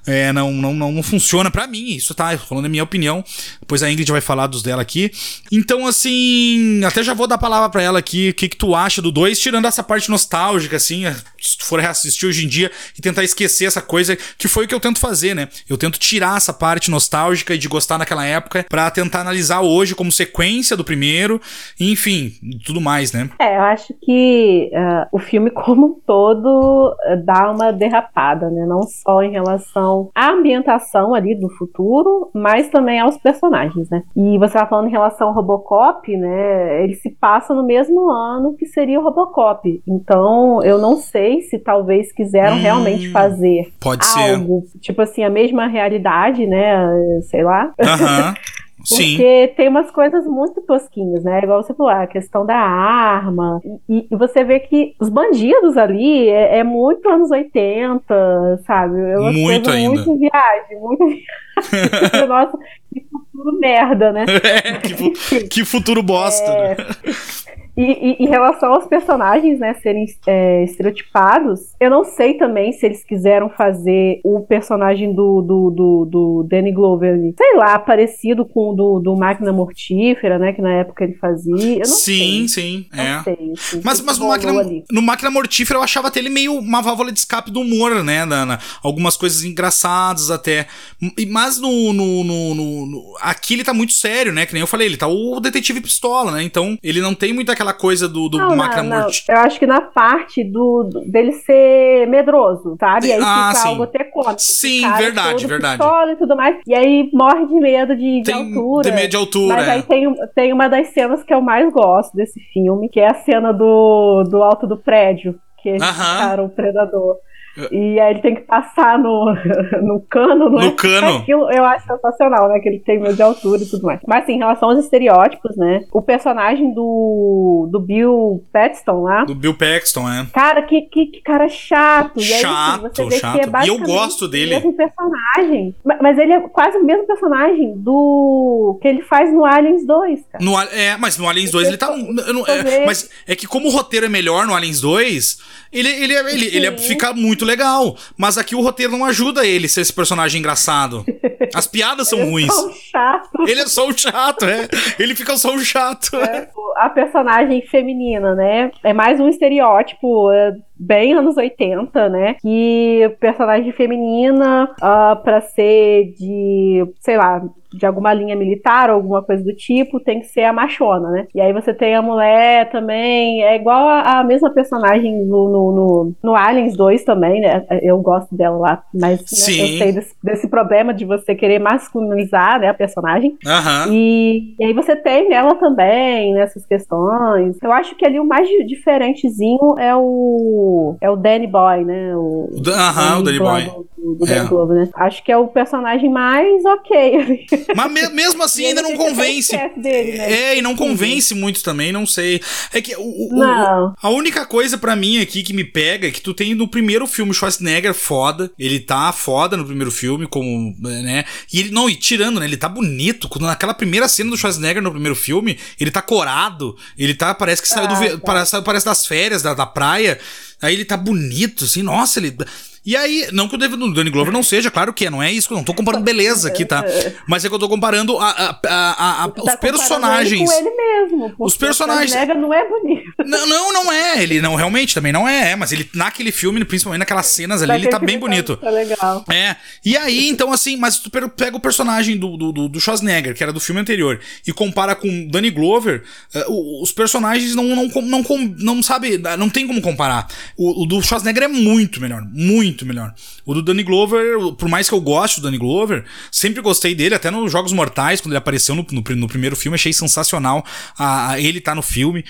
É, não, não, não, não funciona para mim, isso tá falando a minha opinião. Depois a Ingrid vai falar dos dela aqui. Então, assim, até já vou dar a palavra para ela aqui. O que, que tu acha do 2, tirando essa parte nostálgica, assim, se tu for reassistir hoje em dia e tentar esquecer essa coisa, que foi o que eu tento fazer, né? Eu tento tirar essa parte nostálgica e de gostar naquela época para tentar analisar hoje como sequência do primeiro, enfim, tudo mais, né? É, eu acho que uh, o filme como um todo uh, dá uma derrapada, né? Não só em relação à ambientação ali do futuro, mas também aos personagens, né? E você tá falando em relação ao Robocop, né? Ele se passa no mesmo ano que seria o Robocop. Então, eu não sei se talvez quiseram hum, realmente fazer algo, ser. tipo assim, a mesma realidade, né? Sei lá. Aham. Porque <laughs> Sim. tem umas coisas muito tosquinhas, né? Igual você falou, a questão da arma. E, e você vê que os bandidos ali é, é muito anos 80, sabe? É muito ainda. Muito viagem, muito <laughs> viagem. <laughs> Nossa, que futuro merda, né? É, que, <laughs> que futuro bosta. É... Né? E, e, em relação aos personagens, né, serem é, estereotipados, eu não sei também se eles quiseram fazer o personagem do, do, do, do Danny Glover, sei lá, parecido com o do, do Máquina Mortífera, né, que na época ele fazia. Eu não sim, sei. sim, não é. Sei, assim, mas mas no, máquina, no Máquina Mortífera eu achava até ele meio uma válvula de escape do humor, né, na, na algumas coisas engraçadas até. Mas no, no, no, no, aqui ele tá muito sério, né, que nem eu falei, ele tá o detetive pistola, né, então ele não tem muito aquela coisa do, do não, não. Eu acho que na parte do, do, dele ser medroso, sabe? E aí ah, fica sim. algo até cômico. Sim, verdade, verdade. E tudo mais. E aí morre de medo de, de altura. De medo de altura. Mas é. aí tem, tem uma das cenas que eu mais gosto desse filme, que é a cena do, do alto do prédio, que eles uh -huh. o predador. E aí ele tem que passar no, <laughs> no cano, não No é? cano. Aquilo eu acho sensacional, né? Que ele tem medo de altura e tudo mais. Mas assim, em relação aos estereótipos, né? O personagem do, do Bill Paxton lá. Do Bill Paxton, é. Cara, que, que, que cara chato. E aí, Chato, assim, chato. é E eu gosto dele. O mesmo personagem. Ma- Mas ele é quase o mesmo personagem do. que ele faz no Aliens 2, cara. No, é, mas no Aliens 2 ele tá. não- é, mas é que como o roteiro é melhor no Aliens 2, ele, ele, ele, ele, é- Sim. fica muito legal. Mas aqui o roteiro não ajuda ele a ser esse personagem engraçado. As piadas são Ele é ruins. tão chato. Ele é só um chato, é. Ele fica só um chato. é. A personagem feminina, né? É mais um estereótipo é, bem anos 80, né? Que personagem feminina ah, pra ser de, sei lá, de alguma linha militar ou alguma coisa do tipo, tem que ser a machona, né? E aí você tem a mulher também, é igual a, a mesma personagem no, no, no, no Aliens 2 também, né? Eu gosto dela lá, mas né, eu sei desse, desse problema de você querer masculinizar né, a personagem. Aham. E, e aí você tem nela também, nessas questões. Eu acho que ali o mais di- diferentezinho é o. É o Danny Boy, né? O, Aham, o Danny Boy. Do, do É. Glover, né? Acho que é o personagem mais ok. Mas me- mesmo assim <laughs> ainda não convence. dele, né? É, e não convence muito também, não sei. É que o, o- a única coisa pra mim aqui que me pega é que tu tem no primeiro filme o Schwarzenegger foda. Ele tá foda no primeiro filme, como, né? E ele, não, e tirando, né? Ele tá bonito. Quando naquela primeira cena do Schwarzenegger no primeiro filme, ele tá corado. Ele tá, parece que saiu, do, Ah, ve- tá. parece, parece das férias, da, da praia. Aí ele tá bonito, assim, nossa, ele. E aí, não que o David- o Danny Glover não seja, claro que é, não é isso, não tô comparando beleza aqui, tá? Mas é que eu tô comparando a, a- a- a- os tá comparando personagens. Ele com ele mesmo. Os personagens- O não é bonito. Não, não, não é. Ele não, realmente, também não é. Mas ele, naquele filme, principalmente naquelas cenas ali, ele tá bem bonito. Tá legal. É, e aí, então, assim, mas tu pe- pega o personagem do, do, do- Schwarzenegger, que era do filme anterior, e compara com Danny Glover, o- os personagens não, não, não, com- não sabe, não tem como comparar. O, o do Schwarzenegger é muito melhor, muito melhor. O do Danny Glover, por mais que eu goste do Danny Glover, sempre gostei dele, até nos Jogos Mortais, quando ele apareceu no, no, no primeiro filme, achei sensacional a, a ele tá no filme.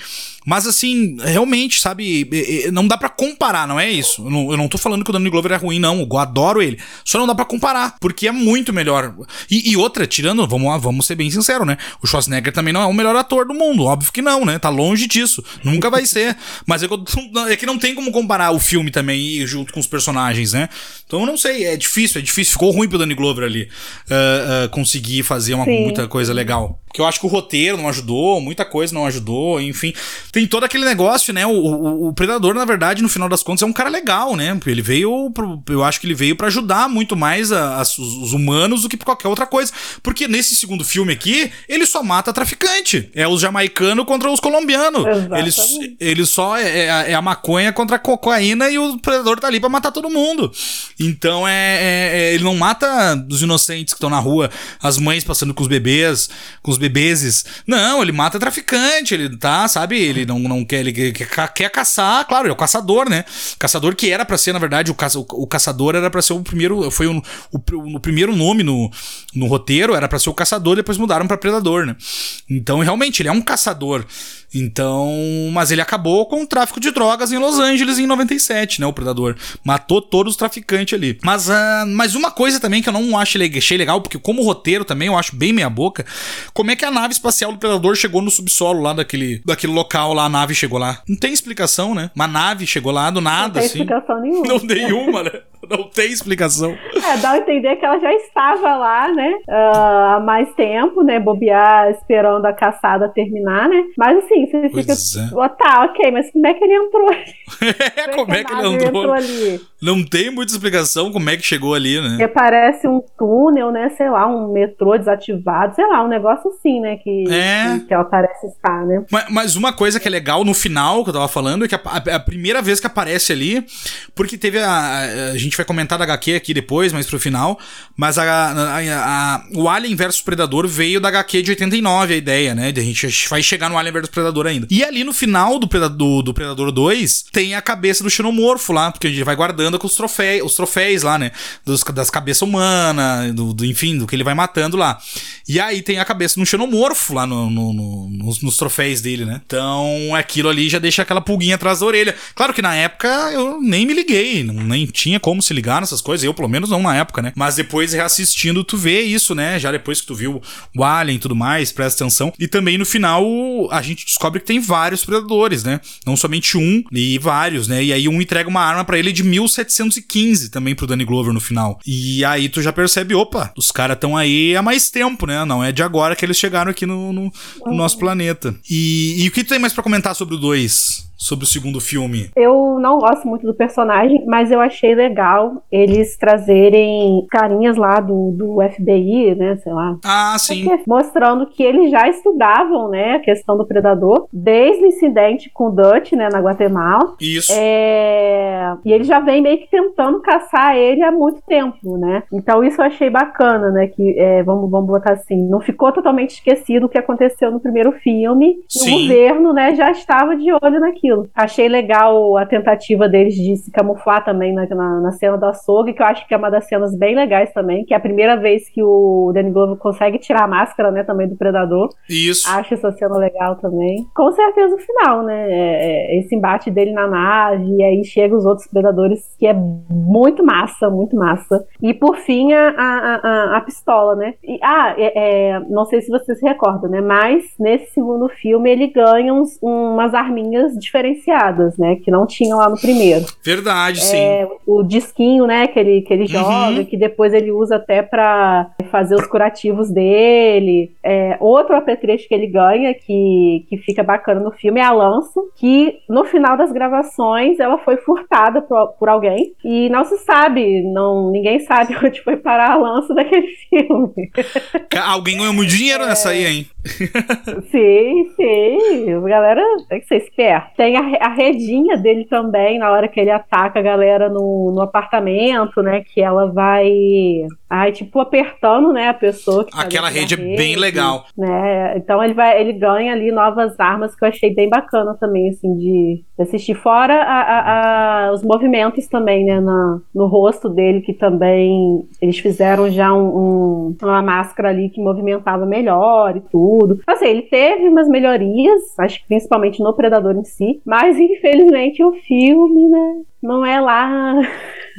Mas assim, realmente, sabe, não dá pra comparar, não é isso. Eu não, eu não tô falando que o Danny Glover é ruim, não. Eu adoro ele. Só não dá pra comparar, porque é muito melhor. E, e outra, tirando, vamos lá, vamos ser bem sinceros, né? O Schwarzenegger também não é o melhor ator do mundo. Óbvio que não, né? Tá longe disso. Nunca vai ser. Mas é que, eu- é que não tem como comparar o filme também junto com os personagens, né? Então eu não sei, é difícil, é difícil. Ficou ruim pro Danny Glover ali ah, ah, conseguir fazer uma, Sim. muita coisa legal. Porque eu acho que o roteiro não ajudou, muita coisa não ajudou, enfim. Tem todo aquele negócio, né? O, o, o Predador, na verdade, no final das contas, é um cara legal, né? Ele veio. Pro, eu acho que ele veio pra ajudar muito mais a- as- os, os humanos do que qualquer outra coisa. Porque nesse segundo filme aqui, ele só mata traficante. É os jamaicanos contra os colombianos. Ele, Exatamente. ele só é, é a- é a maconha contra a cocaína e o predador tá ali pra matar todo mundo. Então é, é- é- ele não mata os inocentes que estão na rua, as mães passando com os bebês, com os bebezes. Não, ele mata traficante, ele tá, sabe? Ele não, não quer, ele quer, quer- caçar, claro, ele é o caçador, né? Caçador que era pra ser, na verdade, o, caça, o, o caçador era pra ser o primeiro, foi o, o, o primeiro nome no, no roteiro, era pra ser o caçador, depois mudaram pra predador, né? Então, realmente, ele é um caçador. Então, mas ele acabou com o tráfico de drogas em Los Angeles em 97, né? O Predador. Matou todos os traficantes ali. Mas, ah, mas uma coisa também que eu não acho achei legal, porque como roteiro também eu acho bem meia boca, como é que a nave espacial do Predador chegou no subsolo lá daquele, daquele local lá, a nave chegou lá? Não tem explicação, né? Uma nave chegou lá do Não nada, tem assim. explicação nenhuma. Não nenhuma, né? Não tem explicação. É, dá a entender que ela já estava lá, né? ah, há mais tempo, né? Bobear, esperando a caçada terminar, né? Mas assim, você fica. Pois é. "Ó, tá, ok, mas como é que ele entrou ali? <laughs> É, como é que ele nave andou? ali? Não tem muita explicação como é que chegou ali, né? Porque parece um túnel, né? Sei lá, um metrô desativado, sei lá, um negócio assim, né? Que, É. que, que ela parece estar, né? Ma- Mas uma coisa que é legal no final, que eu tava falando, é que a, a- a primeira vez que aparece ali, porque teve a. A, a gente vai comentar da HQ aqui depois, mas pro final. Mas a, a- a- o Alien vs Predador veio da HQ de 89, a ideia, né? A gente vai chegar no Alien vs Predador ainda. E ali no final do, Preda- do, do Predador 2, tem a cabeça do xenomorfo lá, porque a gente vai guardando com os troféus, os troféus lá, né? Dos- das cabeças humanas, do, do- enfim, do que ele vai matando lá. E aí tem a cabeça um xenomorfo lá no, no, no, nos, nos, troféus dele, né? Então aquilo ali já deixa aquela pulguinha atrás da orelha. Claro que na época eu nem me liguei, não, nem tinha como se ligar nessas coisas, eu pelo menos não na época, né? Mas depois reassistindo, tu vê isso, né? Já depois que tu viu o Alien e tudo mais, presta atenção. E também no final a gente descobre que tem vários predadores, né? Não somente um, e vários, né? E aí um entrega uma arma para ele de 1715 também pro Danny Glover no final. E aí tu já percebe, opa, os caras estão aí há mais tempo, né? Não é de agora que eles chegaram aqui no, no, no nosso planeta. E, e o que tu tem mais para comentar sobre o 2? Sobre o segundo filme? Eu não gosto muito do personagem, mas eu achei legal eles trazerem carinhas lá do, do FBI, né, sei lá. Ah, sim. Mostrando que eles já estudavam, né, a questão do predador desde o incidente com o Dutch, né, na Guatemala. Isso. É... E ele já vem meio que tentando caçar ele há muito tempo, né. Então isso eu achei bacana, né, que é, vamos, vamos botar assim, não ficou totalmente esquecido o que aconteceu no primeiro filme. Sim. O governo, né, já estava de olho naquilo aquilo. Achei legal a tentativa deles de se camuflar também na, na, na, cena do açougue, que eu acho que é uma das cenas bem legais também, que é a primeira vez que o Danny Glover consegue tirar a máscara, né, também do Predador. Isso. Acho essa cena legal também. Com certeza o final, né, é, é, esse embate dele na nave, e aí chega os outros Predadores, que é muito massa, muito massa. E por fim, a, a, a, a pistola, né. E, ah, é, é, não sei se vocês se recordam, né, mas nesse segundo filme ele ganha uns, umas arminhas diferentes diferenciadas, né? Que não tinham lá no primeiro. Verdade, sim. É, o disquinho, né? Que ele, que ele uhum. joga, que depois ele usa até para fazer os curativos dele. É, outro apetrecho que ele ganha, que, que fica bacana no filme, é a lança, que no final das gravações ela foi furtada por, por alguém e não se sabe, não, ninguém sabe <laughs> onde foi parar a lança daquele filme. Alguém ganhou muito dinheiro é... nessa aí, hein? sim, sim. A galera tem que ser esperto. Tem a, a, redinha dele também, na hora que ele ataca a galera no, no apartamento, né? Que ela vai. Ai, tipo, apertando, né, a pessoa que tá Aquela rede, rede é bem legal. Né? Então ele vai, ele ganha ali novas armas que eu achei bem bacana também, assim, de, assistir. Fora a, a, a, os movimentos também, né, na, no rosto dele, que também eles fizeram já um, um, uma máscara ali que movimentava melhor e tudo. Assim, ele teve umas melhorias, acho que principalmente no Predador em si, mas infelizmente o filme, né, não é lá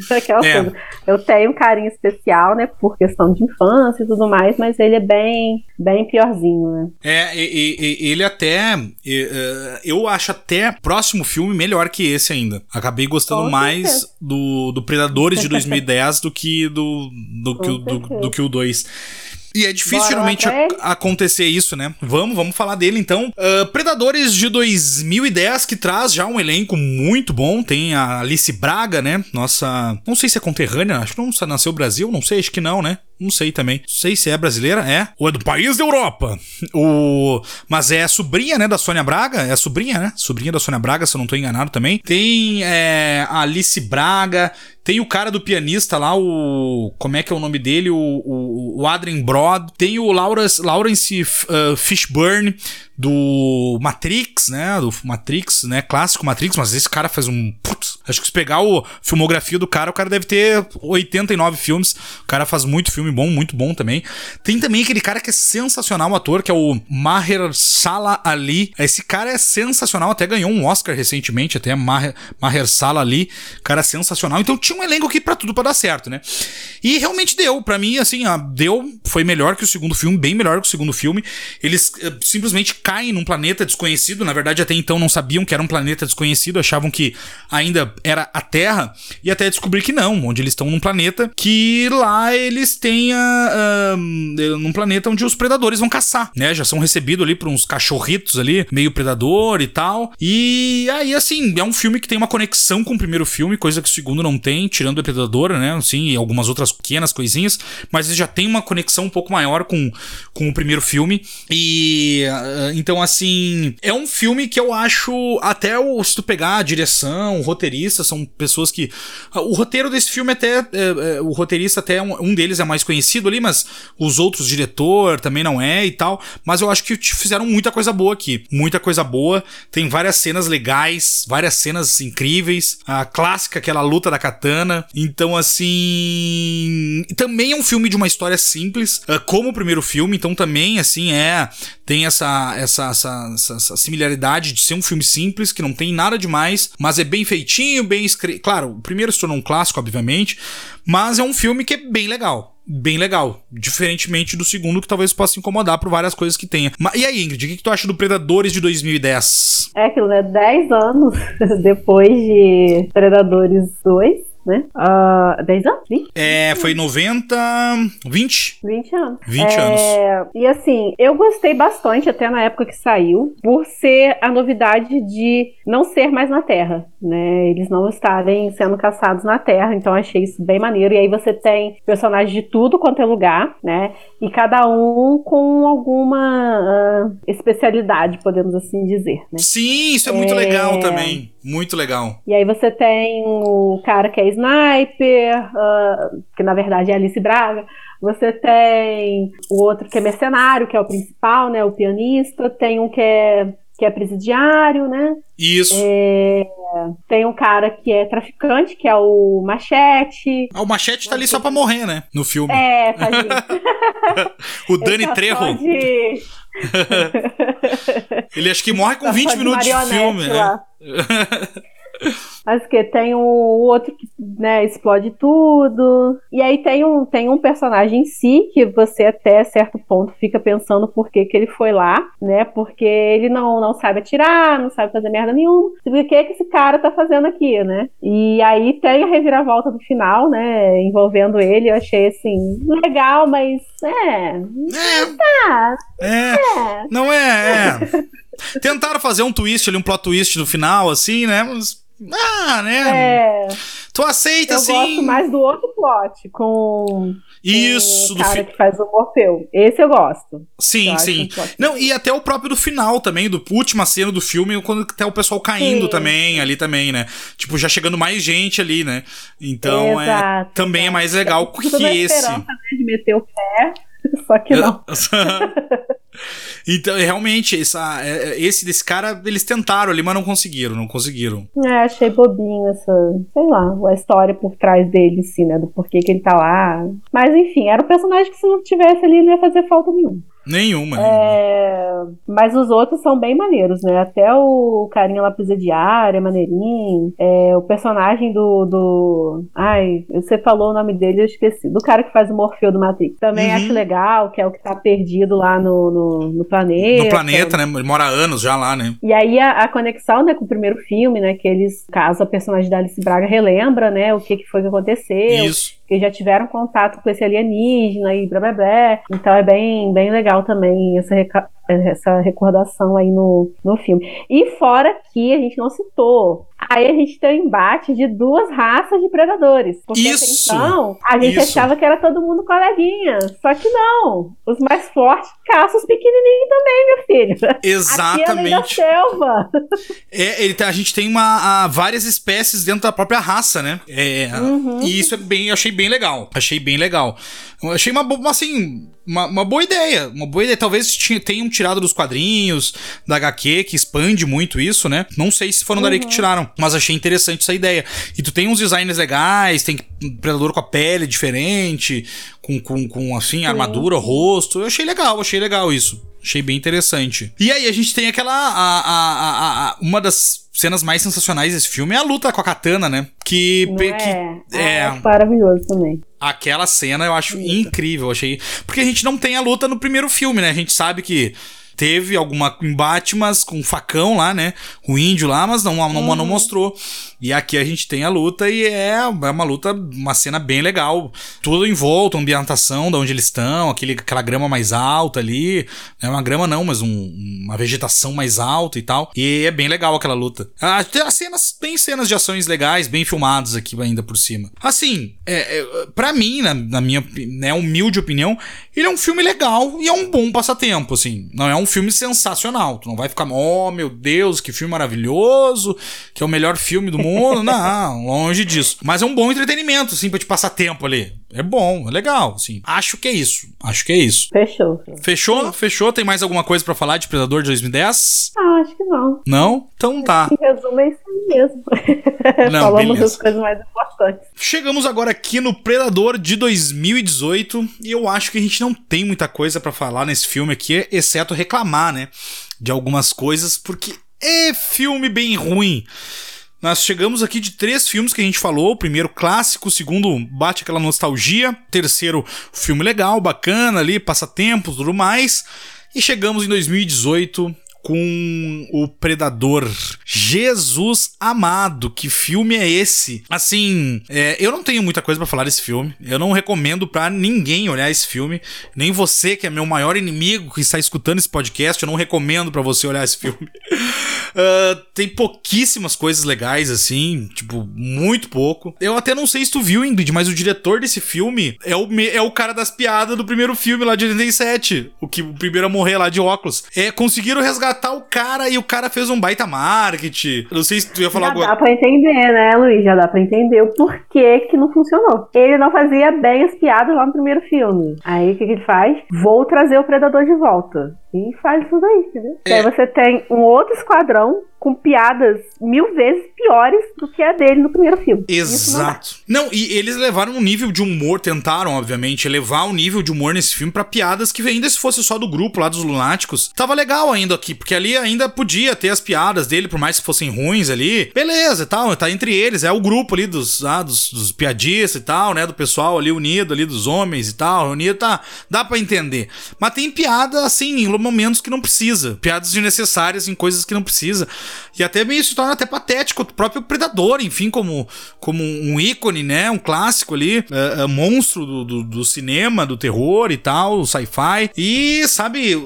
<laughs> aquela é. coisa. Eu tenho um carinho especial, né, por questão de infância e tudo mais, mas ele é bem, bem piorzinho, né? É, e, e, ele até, é, eu acho até próximo filme melhor que esse ainda. Acabei gostando Com mais do, do Predadores de 2010 do que do, do, <laughs> que, do, do que o 2. E é difícil geralmente acontecer isso, né? Vamos, vamos falar dele então. Uh, Predadores de 2010, que traz já um elenco muito bom. Tem a Alice Braga, né? Nossa. Não sei se é conterrânea, acho que não nasceu no Brasil, não sei, acho que não, né? Não sei também. Não sei se é brasileira, é. Ou é do país da Europa. O... Mas é sobrinha, né, da Sônia Braga. É a sobrinha, né? Sobrinha da Sônia Braga, se eu não tô enganado também. Tem é, a Alice Braga. Tem o cara do pianista lá, o. Como é que é o nome dele? O, o, o Adrian Broad. Tem o Lawrence, Lawrence uh, Fishburne do Matrix, né? Do Matrix, né? Clássico Matrix, mas esse cara faz um. Putz, acho que se pegar a filmografia do cara, o cara deve ter 89 filmes. O cara faz muito filme bom, muito bom também. Tem também aquele cara que é sensacional, o ator, que é o Mahershala Ali. Esse cara é sensacional, até ganhou um Oscar recentemente, até Maher, Mahershala Ali. Cara sensacional. Então tinha um elenco aqui para tudo para dar certo, né? E realmente deu. para mim, assim, deu. Foi melhor que o segundo filme, bem melhor que o segundo filme. Eles uh, simplesmente caem num planeta desconhecido. Na verdade, até então não sabiam que era um planeta desconhecido, achavam que ainda era a Terra. E até descobrir que não, onde eles estão num planeta que lá eles têm a, num planeta onde os predadores vão caçar, né? Já são recebidos ali por uns cachorritos ali, meio predador e tal. E aí, assim, é um filme que tem uma conexão com o primeiro filme, coisa que o segundo não tem, tirando a Predadora, né? Assim, e algumas outras pequenas coisinhas, mas ele já tem uma conexão um pouco maior com, com o primeiro filme. E uh, então, assim, é um filme que eu acho, até o, se tu pegar a direção, o roteirista, são pessoas que. O roteiro desse filme, até. É, é, o roteirista, até um, um, deles é mais desconhecido ali, mas os outros diretor também não é e tal. Mas eu acho que fizeram muita coisa boa aqui. Muita coisa boa. Tem várias cenas legais, várias cenas incríveis. A clássica, aquela luta da katana. Então, assim. Também é um filme de uma história simples, ah, como o primeiro filme. Então, também, assim, é. Tem essa, essa, essa, essa, essa similaridade de ser um filme simples, que não tem nada demais, mas é bem feitinho, bem escrito. Claro, o primeiro se tornou um clássico, obviamente, mas é um filme que é bem legal bem legal. Diferentemente do segundo, que talvez possa incomodar por várias coisas que tenha. Mas, e aí, Ingrid, o que, que tu acha do Predadores de 2010? É aquilo, né? 10 anos <laughs> depois de Predadores 2 né? Uh, 10 anos? 20? É, foi 90. 20? 20 anos. 20 é, anos. E assim, eu gostei bastante até na época que saiu, por ser a novidade de não ser mais na Terra, né? Eles não estarem sendo caçados na Terra, então achei isso bem maneiro. E aí você tem personagens de tudo quanto é lugar, né? E cada um com alguma uh, especialidade, podemos assim dizer, né? Sim, isso é muito é... legal também. Muito legal. E aí você tem o cara que é sniper, uh, que na verdade é Alice Braga. Você tem o outro que é mercenário, que é o principal, né? O pianista. Tem um que é, que é presidiário, né? Isso. É, tem um cara que é traficante, que é o Machete. Ah, o Machete tá ali só pra morrer, né? No filme. É, <laughs> tá ali. o Dani Trejo. De... <laughs> Ele acho que morre com 20 minutos de filme. Né? <laughs> Mas que tem o outro que né, explode tudo. E aí tem um, tem um personagem em si que você até certo ponto fica pensando por que, que ele foi lá, né? Porque ele não, não sabe atirar, não sabe fazer merda nenhuma. O que, que esse cara tá fazendo aqui, né? E aí tem a reviravolta do final, né? Envolvendo ele. Eu achei assim, legal, mas é. É. Tá. É. é. Não é, é. <laughs> Tentaram fazer um twist ali, um plot twist no final, assim, né? Mas ah, né? É. Tu aceita, eu assim. Eu gosto mais do outro plot, com. Isso, o cara fi... que faz o Morfeu. Esse eu gosto. Sim, eu sim. Não, e até o próprio do final também, do última cena do filme, quando até o pessoal caindo sim. também, ali também, né? Tipo, já chegando mais gente ali, né? Então, é, Exato, é, também é mais legal que esse. Né, de meter o pé. <laughs> Só que não. <laughs> então, realmente, essa, é, é, esse desse cara, eles tentaram ali, mas não conseguiram, não conseguiram. É, achei bobinho essa, sei lá, a história por trás dele, sim, né? Do porquê que ele tá lá. Mas enfim, era um personagem que se não tivesse ali, não ia fazer falta nenhuma. Nenhuma. É... Mas os outros são bem maneiros, né? Até o carinha lá presidiário é maneirinho. É... O personagem do, do. Ai, você falou o nome dele, eu esqueci. Do cara que faz o Morfeu do Matrix. Também uhum. acho legal, que é o que tá perdido lá no, no, no planeta. No planeta, né? Ele mora anos já lá, né? E aí a, a, conexão né, com o primeiro filme, né? Que eles, caso a personagem da Alice Braga relembra, né? O que, que foi que aconteceu. Isso que já tiveram contato com esse alienígena e blá blá blá. Então é bem, bem legal também essa, essa recordação aí no, no filme. E fora que a gente não citou Aí a gente tem um embate de duas raças de predadores. Porque isso, então a gente isso. achava que era todo mundo coleguinha. Só que não. Os mais fortes caçam os pequenininhos também, meu filho. Exatamente. Aqui é selva. É, ele, a gente tem uma, a, várias espécies dentro da própria raça, né? É, uhum. E isso é bem, eu achei bem legal. Achei bem legal. Eu achei uma, assim, uma, uma, boa ideia. Uma boa ideia. Talvez tenham tirado dos quadrinhos, da HQ, que expande muito isso, né? Não sei se foram uhum. dali que tiraram, mas achei interessante essa ideia. E tu tem uns designs legais, tem predador com a pele diferente, com, com, com assim, armadura, rosto. Eu achei legal, achei legal isso. Achei bem interessante. E aí a gente tem aquela. A, a, a, uma das cenas mais sensacionais desse filme é a luta com a katana, né? Que. Não que é, é, é maravilhoso também. Aquela cena eu acho incrível, achei. Porque a gente não tem a luta no primeiro filme, né? A gente sabe que teve alguma embate, mas com um facão lá, né? O índio lá, mas não, não, uhum. não mostrou. E aqui a gente tem a luta e é, é uma luta, uma cena bem legal. Tudo em volta, ambientação de onde eles estão, aquele, aquela grama mais alta ali. Não é uma grama não, mas um, uma vegetação mais alta e tal. E é bem legal aquela luta. Ah, as cenas, tem cenas de ações legais, bem filmadas aqui ainda por cima. Assim, é, é, para mim, na, na minha né, humilde opinião, ele é um filme legal e é um bom passatempo, assim. Não é um filme sensacional. Tu não vai ficar, oh meu Deus, que filme maravilhoso, que é o melhor filme do mundo mundo, não, longe disso. Mas é um bom entretenimento, assim, pra te passar tempo ali. É bom, é legal, assim. Acho que é isso. Acho que é isso. Fechou. Fechou? Fechou? Tem mais alguma coisa pra falar de Predador de 2010? Ah, acho que não. Não? Então tá. Em resumo, é isso aí mesmo. Não, <laughs> Falamos beleza. das coisas mais importantes. Chegamos agora aqui no Predador de 2018 e eu acho que a gente não tem muita coisa pra falar nesse filme aqui, exceto reclamar, né, de algumas coisas, porque é filme bem ruim. Nós chegamos aqui de três filmes que a gente falou. O primeiro, clássico. O segundo, bate aquela nostalgia. Terceiro, filme legal, bacana ali, passatempos, tudo mais. E chegamos em 2018 com o Predador. Jesus amado, que filme é esse? Assim, é, eu não tenho muita coisa pra falar desse filme. Eu não recomendo pra ninguém olhar esse filme. Nem você, que é meu maior inimigo que está escutando esse podcast, eu não recomendo pra você olhar esse filme. <laughs> Ah, tem pouquíssimas coisas legais, assim, tipo, muito pouco. Eu até não sei se tu viu, Ingrid, mas o diretor desse filme é o, é o cara das piadas do primeiro filme lá de 87. O que o primeiro a morrer lá de óculos. É, conseguiram resgatar o cara e o cara fez um baita marketing. Não sei se tu ia falar Já alguma dá pra entender, né, Luiz? Já dá pra entender o porquê que não funcionou. Ele não fazia bem as piadas lá no primeiro filme. Aí o que, que ele faz? Vou trazer o Predador de volta. E faz tudo aí, entendeu? É. Aí você tem um outro esquadrão com piadas mil vezes piores do que a dele no primeiro filme. Isso não. Exato. Não, e eles levaram um nível de humor, tentaram, obviamente, elevar o nível de humor nesse filme pra piadas que ainda se fosse só do grupo lá dos lunáticos, tava legal ainda aqui, porque ali ainda podia ter as piadas dele, por mais que fossem ruins ali. Beleza e tal, tá entre eles, é o grupo ali dos, ah, dos, dos piadistas e tal, né, do pessoal ali unido ali, dos homens e tal, reunido, tá, dá pra entender. Mas tem piada, assim, em momentos que não precisa, piadas desnecessárias em coisas que não precisa. E até meio se torna até patético, o próprio Predador, enfim, como, como um ícone, né? Um clássico ali, é, é, monstro do, do, do cinema, do terror e tal, sci-fi. E, sabe, o,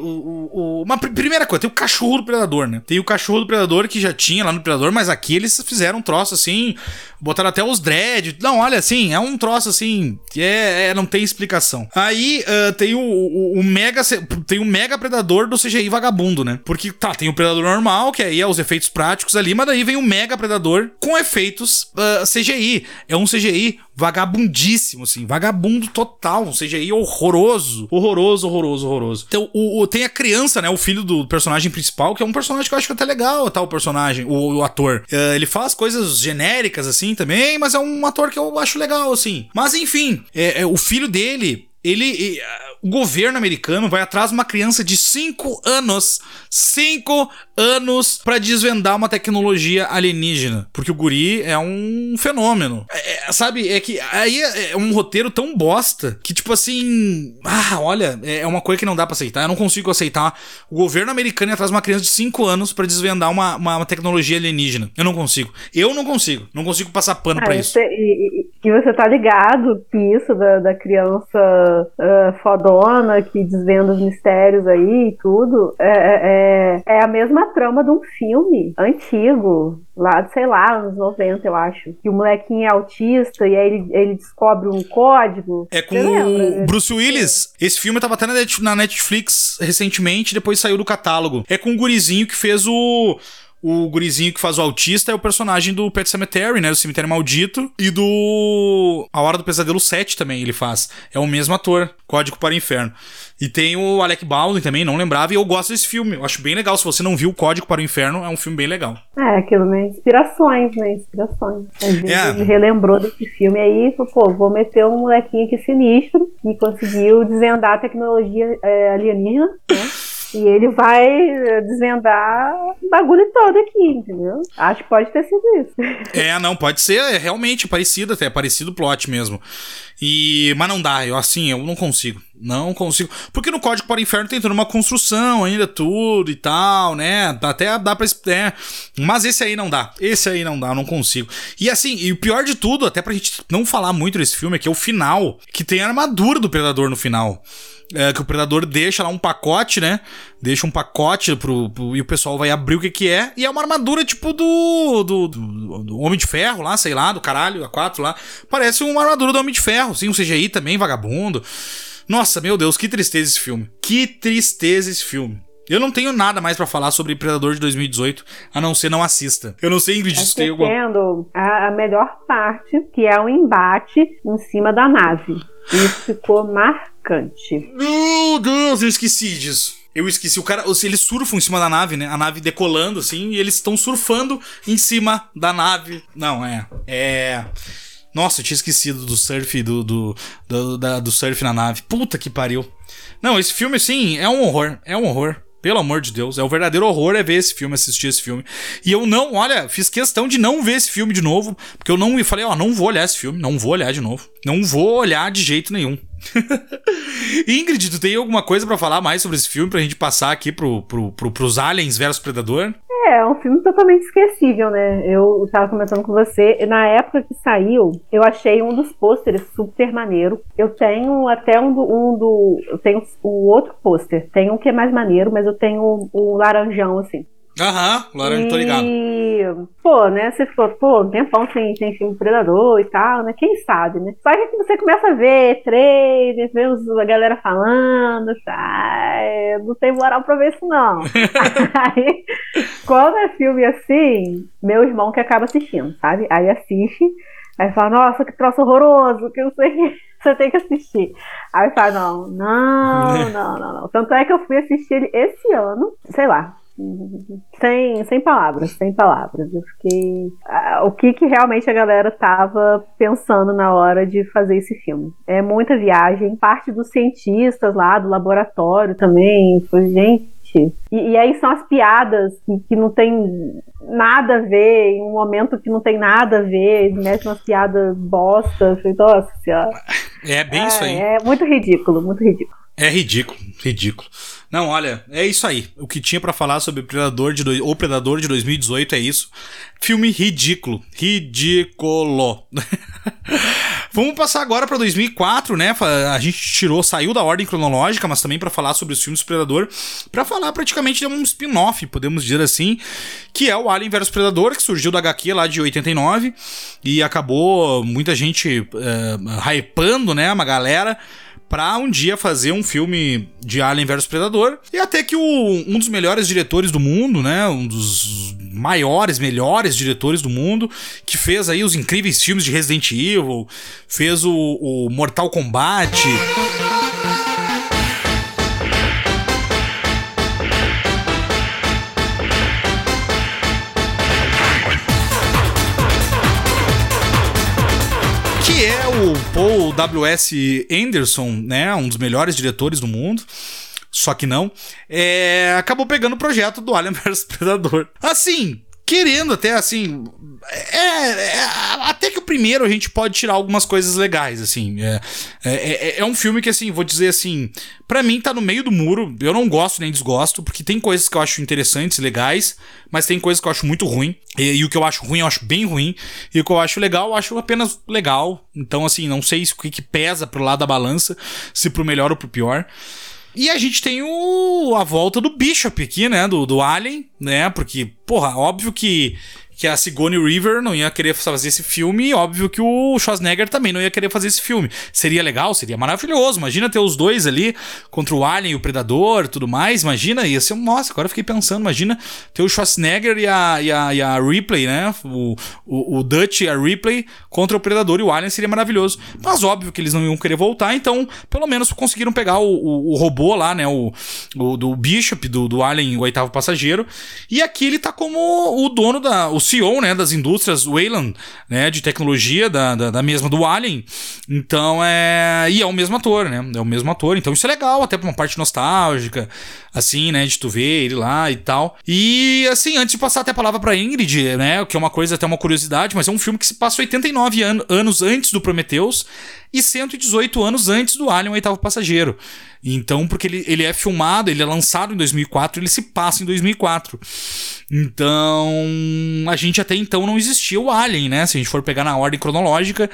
o- uma pr- primeira coisa, tem o cachorro do Predador, né? Tem o cachorro do Predador que já tinha lá no Predador, mas aqui eles fizeram um troço assim, botaram até os dread. Não, olha, assim, é um troço assim, é, é- não tem explicação. Aí ah, tem o, o, o mega, tem o mega Predador do CGI vagabundo, né? Porque, tá, tem o Predador normal, que aí é os efeitos práticos ali, mas daí vem o mega Predador com efeitos ah, CGI. É um CGI vagabundíssimo, assim, vagabundo total, um CGI horroroso, horroroso, horroroso, horroroso. Então, o, o- tem a criança, né, o filho do personagem principal, que é um personagem que eu acho que até legal, tá, o personagem, o, o ator. Eh, ele faz coisas genéricas, assim, também, mas é um ator que eu acho legal, assim. Mas, enfim, é, é, o filho dele, ele. ah, o governo americano vai atrás de uma criança de 5 anos. 5 anos pra desvendar uma tecnologia alienígena. Porque o guri é um fenômeno. É, é, sabe, é que aí é, é um roteiro tão bosta que, tipo assim. Ah, olha, é é uma coisa que não dá pra aceitar. Eu não consigo aceitar o governo americano ir atrás de uma criança de 5 anos pra desvendar uma, uma, uma tecnologia alienígena. Eu não consigo. Eu não consigo. Não consigo passar pano pra Ah, isso. você- e, e- e você tá ligado que isso da, da criança ah, fodona que desvenda os mistérios aí e tudo é, é, é a mesma trama de um filme antigo, lá de, sei lá, anos 90, eu acho. Que o molequinho é autista e aí ele, ele descobre um código. É com o? Bruce Willis. Esse filme tava até na Netflix recentemente, depois saiu do catálogo. É com o gurizinho que fez o. O gurizinho que faz o autista é o personagem do Pet Cemetery, né? Do Cemitério Maldito. E do. A Hora do Pesadelo 7 também ele faz. É o mesmo ator. Código para o Inferno. E tem o Alec Baldwin também, não lembrava. E eu gosto desse filme. Eu acho bem legal. Se você não viu Código para o Inferno, é um filme bem legal. É, aquilo, né? Inspirações, né? Inspirações. Às vezes É. ele relembrou desse filme aí e falou, pô, vou meter um molequinho aqui sinistro que conseguiu desvendar a tecnologia é, alienígena, né? E ele vai é, desvendar o bagulho todo aqui, entendeu? Acho que pode ter sido isso. É, não, pode ser, é realmente parecido até, é parecido o plot mesmo. E, mas não dá, eu assim, eu não consigo. Não consigo. Porque no Código para o Inferno tem toda uma construção ainda, tudo e tal, né? Até dá pra. É, mas esse aí não dá. Esse aí não dá, eu não consigo. E assim, e o pior de tudo, até pra gente não falar muito desse filme, é que é o final, que tem a armadura do Predador no final. É, que o Predador deixa lá um pacote, né? Deixa um pacote pro, pro- e o pessoal vai abrir o que que é. E é uma armadura tipo do, do, do, do Homem de Ferro lá, sei lá, do caralho, a 4 lá. Parece uma armadura do Homem de Ferro, sim, um CGI também, vagabundo. Nossa, meu Deus, que tristeza esse filme. Que tristeza esse filme. Eu não tenho nada mais para falar sobre Predador de 2018, a não ser não assista. Eu não sei, Ingrid, se tem alguma... A, a melhor parte, que é o embate em cima da nave. Isso ficou marcante. Meu Deus, eu esqueci disso. Eu esqueci, o cara, eles surfam em cima da nave, né? A nave decolando, assim, e eles estão surfando em cima da nave. Não, é. É. Nossa, eu tinha esquecido do surf, do, do, do, da, do surf na nave. Puta que pariu. Não, esse filme, assim, é um horror. É um horror. Pelo amor de Deus, é o verdadeiro horror é ver esse filme, assistir esse filme. E eu não, olha, fiz questão de não ver esse filme de novo, porque eu não falei, ó, não vou olhar esse filme, não vou olhar de novo. Não vou olhar de jeito nenhum. <laughs> Ingrid, tu tem alguma coisa para falar mais sobre esse filme pra gente passar aqui pro, pro, pro, pros Aliens versus Predador? É, é um filme totalmente esquecível, né? Eu tava comentando com você, na época que saiu, eu achei um dos pôsteres super maneiro. Eu tenho até um do. Um do eu tenho o outro pôster. Tem um que é mais maneiro, mas eu tenho o um, um laranjão, assim. Aham, laranja, e... tô ligado. Pô, né, você ficou, pô, um tempão sem, sem filme Predador e tal, né? Quem sabe, né? Só que você começa a ver trailer, vê a galera falando, ai, não tem moral pra ver isso, não. <laughs> Aí, quando é filme assim, meu irmão que acaba assistindo, sabe? Aí assiste, aí fala, nossa, que troço horroroso, que não sei que <laughs> você tem que assistir. Aí fala, não, não, <laughs> não, não, não. Tanto é que eu fui assistir ele esse ano, sei lá, sem, sem palavras, sem palavras. Eu fiquei. o que, que realmente a galera tava pensando na hora de fazer esse filme? É muita viagem. Parte dos cientistas lá, do laboratório também. Foi, gente. E, e, aí são as piadas que, que não tem nada a ver, em um momento que não tem nada a ver, mete umas piadas bosta. Nossa senhora. É bem é, isso aí. É muito ridículo, muito ridículo. É ridículo, ridículo. Não, olha, é isso aí. O que tinha para falar sobre Predador de do... o Predador de 2018 é isso. Filme ridículo, ridículo. <laughs> Vamos passar agora para 2004, né? A gente tirou, saiu da ordem cronológica, mas também para falar sobre os filmes do Predador, para falar praticamente de um spin-off, podemos dizer assim, que é o Alien vs Predador, que surgiu da HQ lá de 89 e acabou muita gente uh, hypando, né, uma galera pra um dia fazer um filme de Alien vs Predador. E até que o, um dos melhores diretores do mundo, né? Um dos maiores, melhores diretores do mundo, que fez aí os incríveis filmes de Resident Evil, fez o, o Mortal Kombat. W.S. Anderson, né, um dos melhores diretores do mundo, só que não, é, acabou pegando o projeto do Alien vs <laughs> Predador. Assim, querendo até assim. É, é, até que o primeiro a gente pode tirar algumas coisas legais, assim. É, é, é, é um filme que, assim, vou dizer assim, para mim tá no meio do muro. Eu não gosto nem desgosto, porque tem coisas que eu acho interessantes, legais, mas tem coisas que eu acho muito ruim. E, e o que eu acho ruim, eu acho bem ruim. E o que eu acho legal, eu acho apenas legal. Então, assim, não sei o que, que pesa pro lado da balança, se pro melhor ou pro pior. E a gente tem o, a volta do Bishop aqui, né? Do, do Alien, né? Porque, porra, óbvio que que a Sigourney River não ia querer fazer esse filme, e óbvio que o Schwarzenegger também não ia querer fazer esse filme. Seria legal, seria maravilhoso. Imagina ter os dois ali contra o Alien e o Predador tudo mais. Imagina, ia ser. Nossa, agora fiquei pensando, imagina ter o Schwarzenegger e a, e a, e a Ripley, né? O, o, o Dutch e a Ripley contra o Predador e o Alien seria maravilhoso. Mas óbvio que eles não iam querer voltar, então pelo menos conseguiram pegar o, o, o robô lá, né? O, o do Bishop, do, do Alien, o oitavo passageiro. E aqui ele tá como o dono da. O CEO, né, das indústrias Wayland, né, de tecnologia da, da, da, mesma do Alien. Então é. E é o mesmo ator, né? É o mesmo ator. Então isso é legal, até pra uma parte nostálgica, assim, né, de tu ver ele lá e tal. E assim, antes de passar até a palavra pra Ingrid, né, que é uma coisa, até uma curiosidade, mas é um filme que se passa 89 an anos antes do Prometheus e 118 anos antes do Alien, o oitavo passageiro. Então, porque ele, ele é filmado, ele é lançado em 2004, ele se passa em 2004. Então, a gente até então não existia o Alien, né? Se a gente for pegar na ordem cronológica.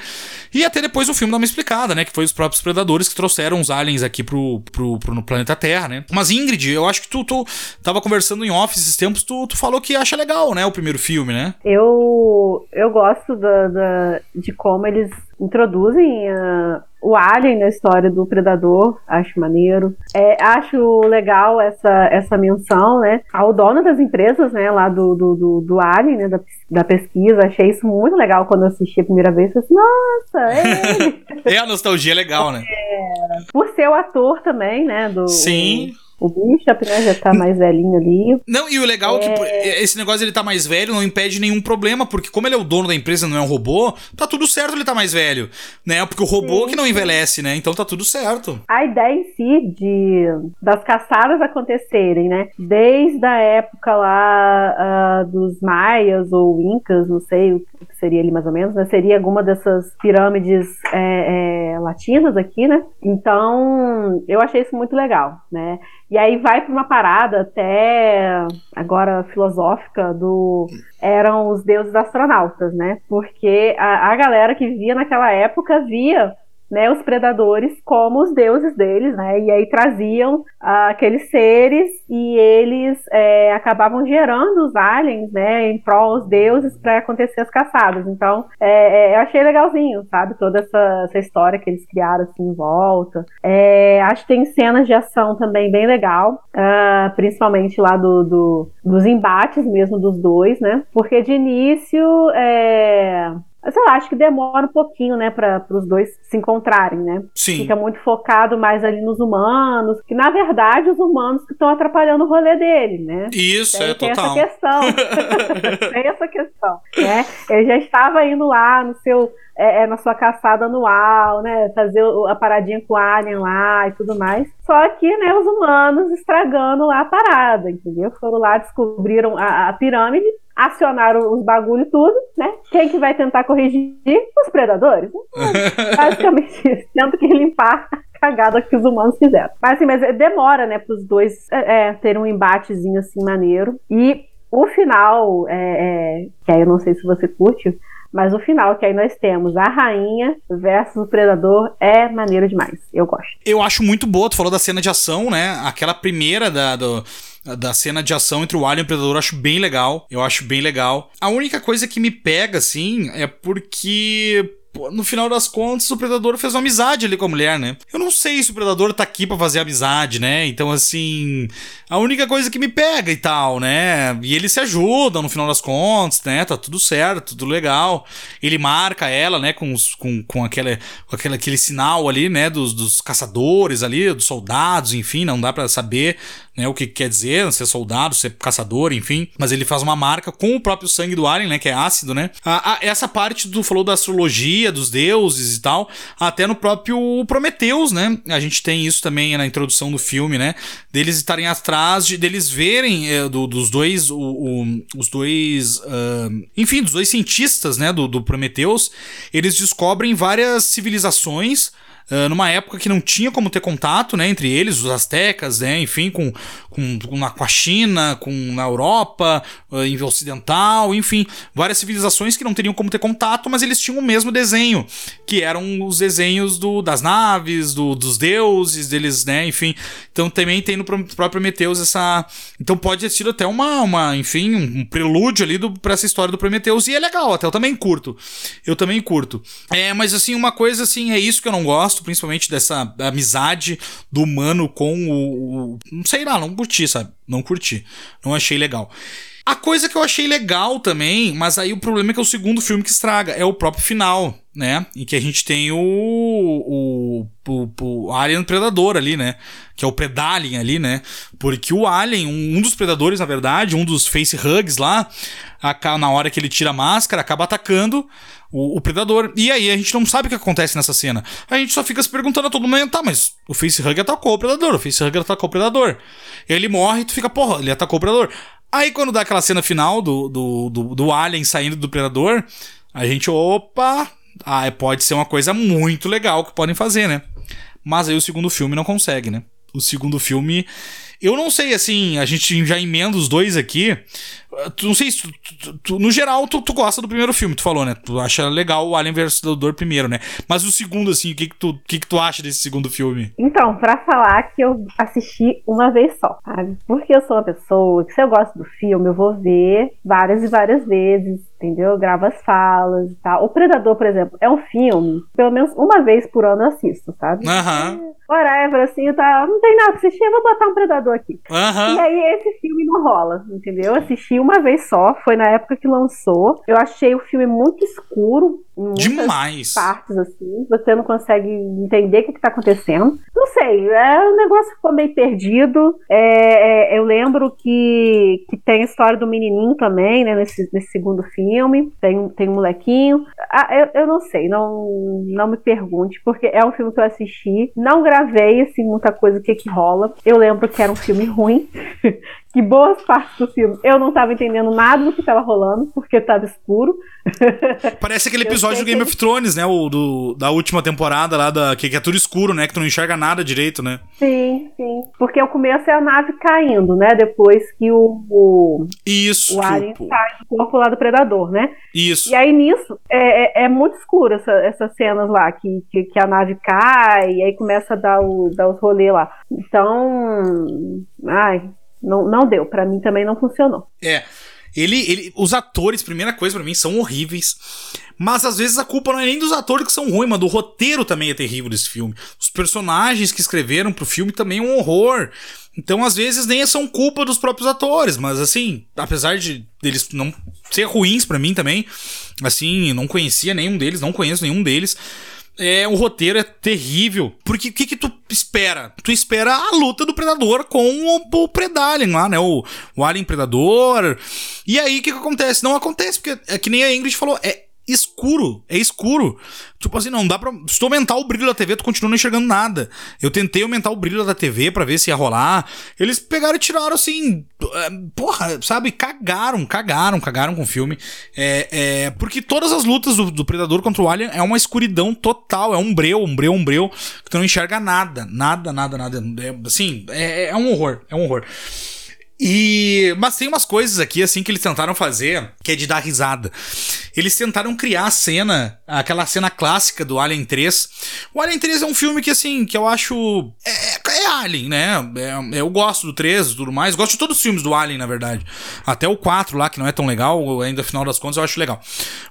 E até depois o filme dá uma explicada, né? Que foi os próprios predadores que trouxeram os aliens aqui pro, pro, pro no planeta Terra, né? Mas Ingrid, eu acho que tu, tu tava conversando em off esses tempos, tu, tu falou que acha legal, né? O primeiro filme, né? Eu, eu gosto da, da de como eles introduzem uh, o Alien na história do Predador, acho maneiro. É, acho legal essa, essa menção, né, ao dono das empresas, né, lá do, do, do, do Alien, né, da, da pesquisa. Achei isso muito legal quando eu assisti a primeira vez. Falei assim, nossa, é ele. é, <laughs> a nostalgia é legal, né? É, por ser o ator também, né, do... Sim. O, o Bishop, né, já tá mais velhinho ali. Não, e o legal é, é que esse negócio ele tá mais velho não impede nenhum problema, porque como ele é o dono da empresa, não é um robô, tá tudo certo ele tá mais velho, né? Porque o robô Sim. que não envelhece, né? Então tá tudo certo. A ideia em si de das caçadas acontecerem, né? Desde a época lá uh, dos maias ou incas, não sei o que seria ali mais ou menos, né? Seria alguma dessas pirâmides é, é, latinas aqui, né? Então, eu achei isso muito legal, né? E aí vai para uma parada até agora filosófica do eram os deuses astronautas, né? Porque a, a galera que via naquela época via né, os predadores como os deuses deles, né, e aí traziam ah, aqueles seres e eles é, acabavam gerando os aliens, né, em prol dos deuses para acontecer as caçadas. Então, é, é, eu achei legalzinho, sabe, toda essa, essa, história que eles criaram assim em volta. É, acho que tem cenas de ação também bem legal, uh, principalmente lá do, do, dos embates mesmo dos dois, né, porque de início é sei lá, acho que demora um pouquinho, né, para os dois se encontrarem, né? Sim. Fica muito focado mais ali nos humanos, que na verdade os humanos que estão atrapalhando o rolê dele, né? Isso, tem, é tem total. Essa questão. <laughs> tem essa questão, né? Ele já estava indo lá no seu é, é, na sua caçada anual, né? Fazer a paradinha com o Alien lá e tudo mais. Só que, né, os humanos estragando lá a parada, entendeu? Foram lá, descobriram a, a pirâmide, acionaram os bagulho tudo, né? Quem que vai tentar corrigir? Os predadores. <laughs> Basicamente isso. Tendo que limpar a cagada que os humanos fizeram. Mas assim, mas demora, né, para os dois é, é, terem um embatezinho assim maneiro. E o final, é, é, que aí eu não sei se você curte, mas o final, que aí nós temos a rainha versus o predador, é maneiro demais. Eu gosto. Eu acho muito boa, tu falou da cena de ação, né? Aquela primeira da. Do da cena de ação entre o Alien e o Predador, eu acho bem legal. Eu acho bem legal. A única coisa que me pega, assim, é porque no final das contas, o Predador fez uma amizade ali com a mulher, né? Eu não sei se o Predador tá aqui para fazer amizade, né? Então, assim, a única coisa que me pega e tal, né? E eles se ajudam no final das contas, né? Tá tudo certo, tudo legal. Ele marca ela, né? Com, com, com, aquele, com aquele, aquele sinal ali, né? Dos, dos caçadores ali, dos soldados, enfim, não dá para saber né, o que quer dizer, ser soldado, ser caçador, enfim. Mas ele faz uma marca com o próprio sangue do alien, né, que é ácido, né. Essa parte do falou da astrologia, dos deuses e tal, até no próprio Prometeus, né. A gente tem isso também na introdução do filme, né, deles estarem atrás de deles verem é, do, dos dois, o, o, os dois, uh, enfim, dos dois cientistas, né, do, do Prometeus, eles descobrem várias civilizações ah, numa época que não tinha como ter contato, né, entre eles, os astecas, né, enfim, com, com, com, com a China, com na Europa, uh, em ocidental, enfim, várias civilizações que não teriam como ter contato, mas eles tinham o mesmo desenho, que eram os desenhos do, das naves, do, dos deuses, deles, né, enfim. Então também tem no próprio Prometheus essa. Então pode ter sido até uma, uma enfim, um prelúdio ali pra essa história do Prometheus, e é legal, até eu também curto. Eu também curto. É, mas assim, uma coisa assim, é isso que eu não gosto gosto principalmente dessa amizade do humano com o, o. Não sei lá, não curti, sabe? Não curti. Não achei legal. A coisa que eu achei legal também, mas aí o problema é que é o segundo filme que estraga, é o próprio final, né? Em que a gente tem o, o, o, o Alien Predador ali, né? Que é o Predalien ali, né? Porque o Alien, um, um dos predadores, na verdade, um dos face hugs lá, a, na hora que ele tira a máscara, acaba atacando o, o, predador. E aí a gente não sabe o que acontece nessa cena. A gente só fica se perguntando a todo momento, tá, mas o facehug atacou o predador, o facehug atacou o predador. Ele morre e tu fica, porra, ele atacou o predador. Aí quando dá aquela cena final do, do, do, do alien saindo do predador, a gente, opa, ah, pode ser uma coisa muito legal que podem fazer, né? Mas aí o segundo filme não consegue, né? O segundo filme eu não sei, assim, a gente já emenda os dois aqui. Tu, não sei se tu, tu, tu, no geral tu, tu gosta do primeiro filme, tu falou, né? Tu acha legal o Alien vs Predador primeiro, né? Mas o segundo, assim, o que que tu, que que tu acha desse segundo filme? Então, pra falar que eu assisti uma vez só, sabe? Porque eu sou uma pessoa que se eu gosto do filme, eu vou ver várias e várias vezes, entendeu? Eu gravo as falas e tal. O Predador, por exemplo, é um filme, pelo menos uma vez por ano eu assisto, sabe? Aham. Uhum. Whatever, assim, tá, não tem nada pra assistir, eu vou botar um Predador aqui. Uhum. E aí esse filme não rola, entendeu? Eu assisti uma vez só, foi na época que lançou. Eu achei o filme muito escuro, Demais. partes, assim. Você não consegue entender o que, está acontecendo. Não sei, é, o negócio ficou meio perdido. É, é, eu lembro que, que tem a história do menininho também, né, nesse, nesse segundo filme. Tem, tem um molequinho. Ah, eu, eu não sei, não, não me pergunte, porque é um filme que eu assisti. Não gravei, assim, muita coisa o que que rola. Eu lembro que era um filme ruim. <laughs> que boas partes do filme eu não estava entendendo nada do que estava rolando, porque estava escuro. <laughs> Parece aquele episódio do Game of Thrones, né? O do, da última temporada lá, da, que, que é tudo escuro, né? Que tu não enxerga nada direito, né? Sim, sim. Porque o começo é a nave caindo, né? Depois que o. o Isso. O Alien sai do corpo lá do predador, né? Isso. E aí nisso é, é, é muito escuro essa, essas cenas lá, que, que, que, a nave cai, e aí começa a dar, o, dar os rolês lá. Então. Ai, não, não deu. para mim também não funcionou. É. Ele, ele, os atores, primeira coisa para mim, são horríveis. Mas às vezes a culpa não é nem dos atores que são ruins, mas do roteiro também é terrível desse filme. Os personagens que escreveram pro filme também é um horror. Então, às vezes, nem são culpa dos próprios atores, mas assim, apesar de eles não ser ruins para mim também, assim, não conhecia nenhum deles, não conheço nenhum deles é, o roteiro é terrível. Porque o que, que tu espera? Tu espera a luta do Predador com o, o Predalien lá, né? O, o Alien Predador. E aí o que, que acontece? Não acontece, porque é que nem a Ingrid falou, é escuro. É escuro. Tipo assim, não dá pra. Se tu aumentar o brilho da TV, tu continua não enxergando nada. Eu tentei aumentar o brilho da TV para ver se ia rolar. Eles pegaram e tiraram assim. É, porra, sabe? Cagaram, cagaram, cagaram com o filme. É, é, porque todas as lutas do, do, Predador contra o Alien é uma escuridão total. É um breu, um breu, um breu. Que tu não enxerga nada. Nada, nada, nada. É, assim, é, é um horror. É um horror. E. Mas tem umas coisas aqui, assim, que eles tentaram fazer, que é de dar risada. Eles tentaram criar a cena, aquela cena clássica do Alien 3. O Alien 3 é um filme que, assim, que eu acho. É, é Alien, né? É, eu gosto do 3 e tudo mais. Gosto de todos os filmes do Alien, na verdade. Até o 4 lá, que não é tão legal, ainda afinal das contas, eu acho legal.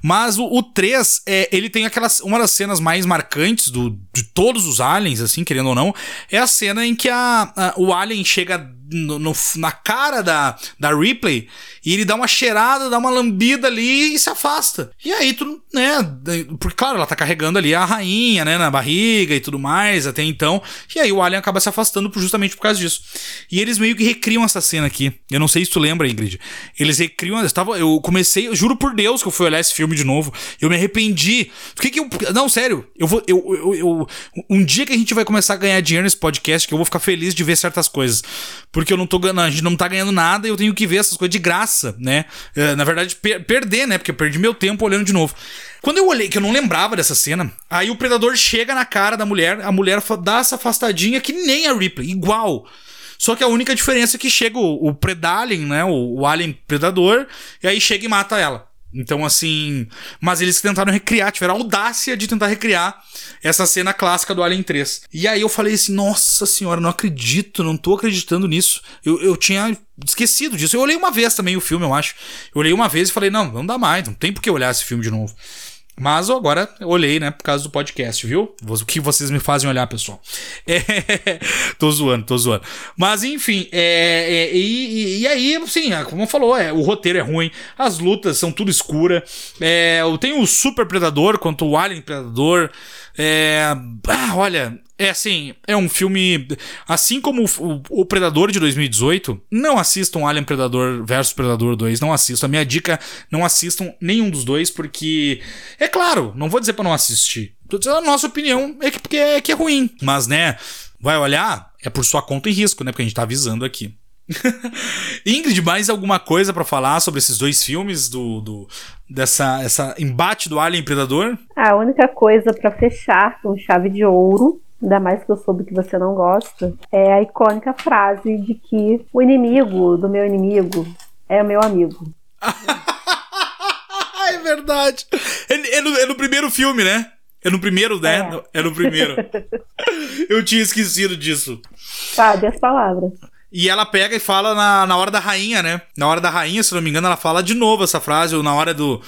Mas o, o 3, é, ele tem aquelas. Uma das cenas mais marcantes do, de todos os aliens, assim, querendo ou não, é a cena em que a, a o Alien chega no, no, na cara da, da Ripley e ele dá uma cheirada, dá uma lambida ali e se afasta. E aí tu, né? Porque, claro, ela tá carregando ali a rainha, né? Na barriga e tudo mais até então. E aí o Alien acaba se afastando justamente por causa disso. E eles meio que recriam essa cena aqui. Eu não sei se tu lembra, Ingrid. Eles recriam. Eu, tava, eu comecei, eu juro por Deus que eu fui olhar esse filme de novo. Eu me arrependi. O que que eu. Não, sério. Eu vou. Eu, eu, eu, um dia que a gente vai começar a ganhar dinheiro nesse podcast, que eu vou ficar feliz de ver certas coisas. Eu não tô. A gente não tá ganhando nada e eu tenho que ver essas coisas de graça né? Uh, na verdade, per perder, né? Porque eu perdi meu tempo olhando de novo. Quando eu olhei, que eu não lembrava dessa cena, aí o predador chega na cara da mulher, a mulher dá essa afastadinha que nem a Ripley, igual. Só que a única diferença é que chega o, o Predalien, né? O, o Alien Predador, e aí chega e mata ela. Então, assim. Mas eles tentaram recriar, tiveram a audácia de tentar recriar essa cena clássica do Alien 3. E aí eu falei assim: nossa senhora, não acredito, não tô acreditando nisso. Eu, eu tinha esquecido disso. Eu olhei uma vez também o filme, eu acho. Eu olhei uma vez e falei: não, não dá mais, não tem por que olhar esse filme de novo. Mas eu agora olhei, né, por causa do podcast, viu? O que vocês me fazem olhar, pessoal. <laughs> É, tô zoando, tô zoando. Mas enfim, é, é, e, e, aí, assim, é, como falou, é, o roteiro é ruim, as lutas são tudo escura. É, tem o Super Predador contra o Alien Predador. É, ah, olha, é assim, é um filme. Assim como o, o, Predador de 2018, não assistam Alien Predador versus Predador 2, não assistam. A minha dica, não assistam nenhum dos dois, porque. É claro, não vou dizer para não assistir. Tô dizendo a nossa opinião, é que, porque é, que é ruim. Mas, né, vai olhar, é por sua conta e risco, né? Porque a gente tá avisando aqui. <laughs> Ingrid, mais alguma coisa para falar sobre esses dois filmes do, do dessa essa embate do Alien Predador? A única coisa para fechar com chave de ouro ainda mais que eu soube que você não gosta, é a icônica frase de que o inimigo do meu inimigo é meu amigo. <laughs> é verdade. É, é, no, é, no, primeiro filme, né? É no primeiro, né? É, é no primeiro. <laughs> Eu tinha esquecido disso. Sabe as palavras. E ela pega e fala na, na hora da rainha, né? Na hora da rainha, se não me engano, ela fala de novo essa frase, ou na hora do.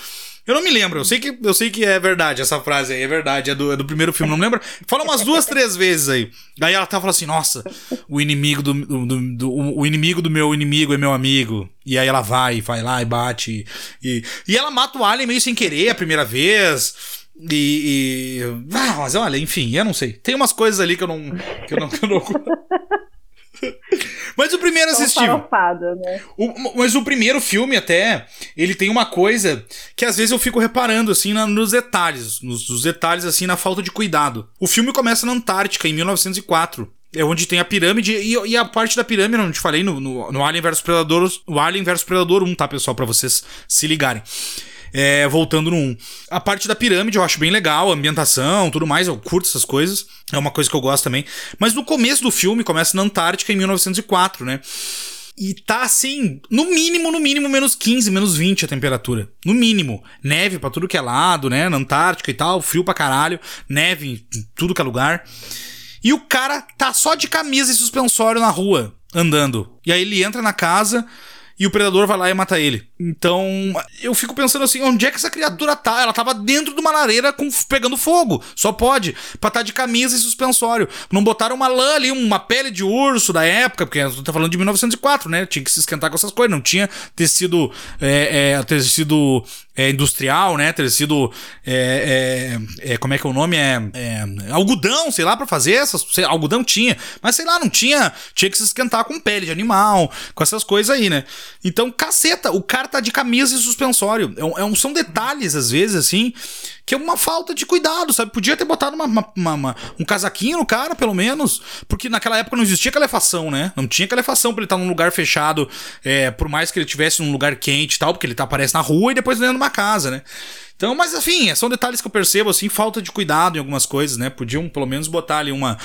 Eu não me lembro, eu sei que, eu sei que é verdade essa frase aí, é verdade, é do, é do primeiro filme, não me lembro. Fala umas duas, três vezes aí. Aí ela tá falando assim, nossa, o inimigo do, do, do, o inimigo do meu inimigo é meu amigo. E aí ela vai, vai lá e bate. E, e ela mata o Alien meio sem querer a primeira vez. E. e... Ah, mas olha, enfim, eu não sei. Tem umas coisas ali que eu não. Que eu não, que eu não... <laughs> <laughs> Mas o primeiro assistiu. Né? O, mas o primeiro filme, até, ele tem uma coisa que às vezes eu fico reparando, assim, na, nos detalhes. Nos, nos, detalhes, assim, na falta de cuidado. O filme começa na Antártica, em 1904. É onde tem a pirâmide e, e a parte da pirâmide, não te falei, no, no, no Alien vs Predador, o Alien vs Predador 1, tá, pessoal? para vocês se ligarem. É, voltando no 1. A parte da pirâmide eu acho bem legal, a ambientação, tudo mais, eu curto essas coisas. É uma coisa que eu gosto também. Mas no começo do filme, começa na Antártica em 1904, né? E tá assim, no mínimo, no mínimo, menos 15, menos 20 a temperatura. No mínimo. Neve pra tudo que é lado, né? Na Antártica e tal, frio pra caralho. Neve em tudo que é lugar. E o cara tá só de camisa e suspensório na rua, andando. E aí ele entra na casa e o predador vai lá e mata ele. Então, eu fico pensando assim, onde é que essa criatura tá? Ela tava dentro de uma lareira com, pegando fogo. Só pode. Pra estar tá de camisa e suspensório. Não botaram uma lã ali, uma pele de urso da época, porque eu tô falando de 1904, né? Tinha que se esquentar com essas coisas. Não tinha tecido, é, é, tecido é, industrial, né? Ter sido. É, é, é, como é que é o nome? É, é algodão, sei lá, para fazer essas. Sei, algodão tinha, mas sei lá, não tinha. Tinha que se esquentar com pele de animal, com essas coisas aí, né? Então, caceta, o cara tá de camisa e suspensório. É, um, são detalhes, às vezes, assim, que é uma falta de cuidado, sabe? Podia ter botado uma, uma, uma, um casaquinho no cara, pelo menos, porque naquela época não existia calefação, né? Não tinha calefação pra ele estar num lugar fechado, é, por mais que ele tivesse num lugar quente e tal, porque ele tá, aparece na rua e depois dentro de uma casa, né? Então, mas enfim, são detalhes que eu percebo, assim, falta de cuidado em algumas coisas, né? Podiam pelo menos botar ali uma,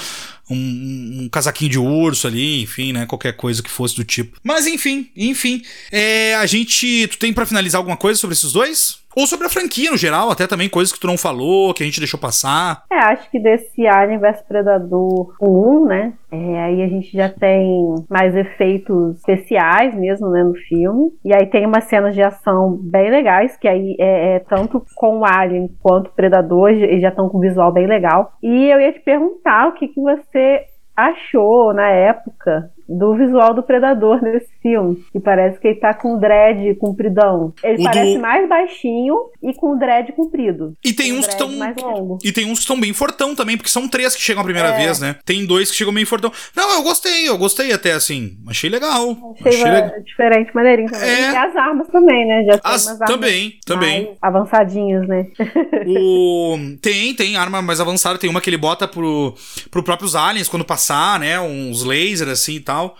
um, um, casaquinho de urso ali, enfim, né? Qualquer coisa que fosse do tipo. Mas enfim, enfim. É, a gente. Tu tem para finalizar alguma coisa sobre esses dois? Ou sobre a franquia no geral, até também coisas que tu não falou, que a gente deixou passar. É, acho que desse Alien vs Predador 1, né? É, aí a gente já tem mais efeitos especiais mesmo, né, no filme. E aí tem umas cenas de ação bem legais, que aí é, é tanto com o Alien quanto o Predador, eles já estão com um visual bem legal. E eu ia te perguntar o que, que você achou na época do visual do Predador nesse filme. Que parece que ele tá com dread compridão. Ele o parece do... mais baixinho e com dread comprido. E tem uns que estão. E tem uns que estão bem fortão também, porque são três que chegam a primeira é. vez, né? Tem dois que chegam bem fortão. Não, eu gostei, eu gostei até assim. Achei legal. Achei, achei legal. diferente, maneirinho também. É. E as armas também, né? Já as, tem umas armas também, também. avançadinhas, né? o... Tem, tem arma mais avançada. Tem uma que ele bota pro, pro próprios aliens quando passar, né? Uns lasers assim e tal tal.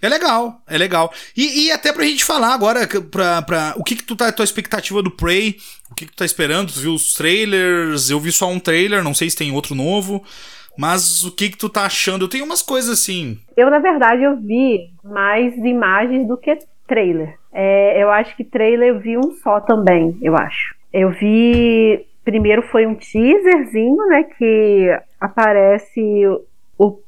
É legal, é legal. E, e até pra gente falar agora, pra, pra, o que que tu tá, tua expectativa do Prey, o que que tu tá esperando, tu viu os trailers, eu vi só um trailer, não sei se tem outro novo, mas o que que tu tá achando? Eu tenho umas coisas assim... Eu, na verdade, eu vi mais imagens do que trailer. É, eu acho que trailer eu vi um só também, eu acho. Eu vi... Primeiro foi um teaserzinho, né, que aparece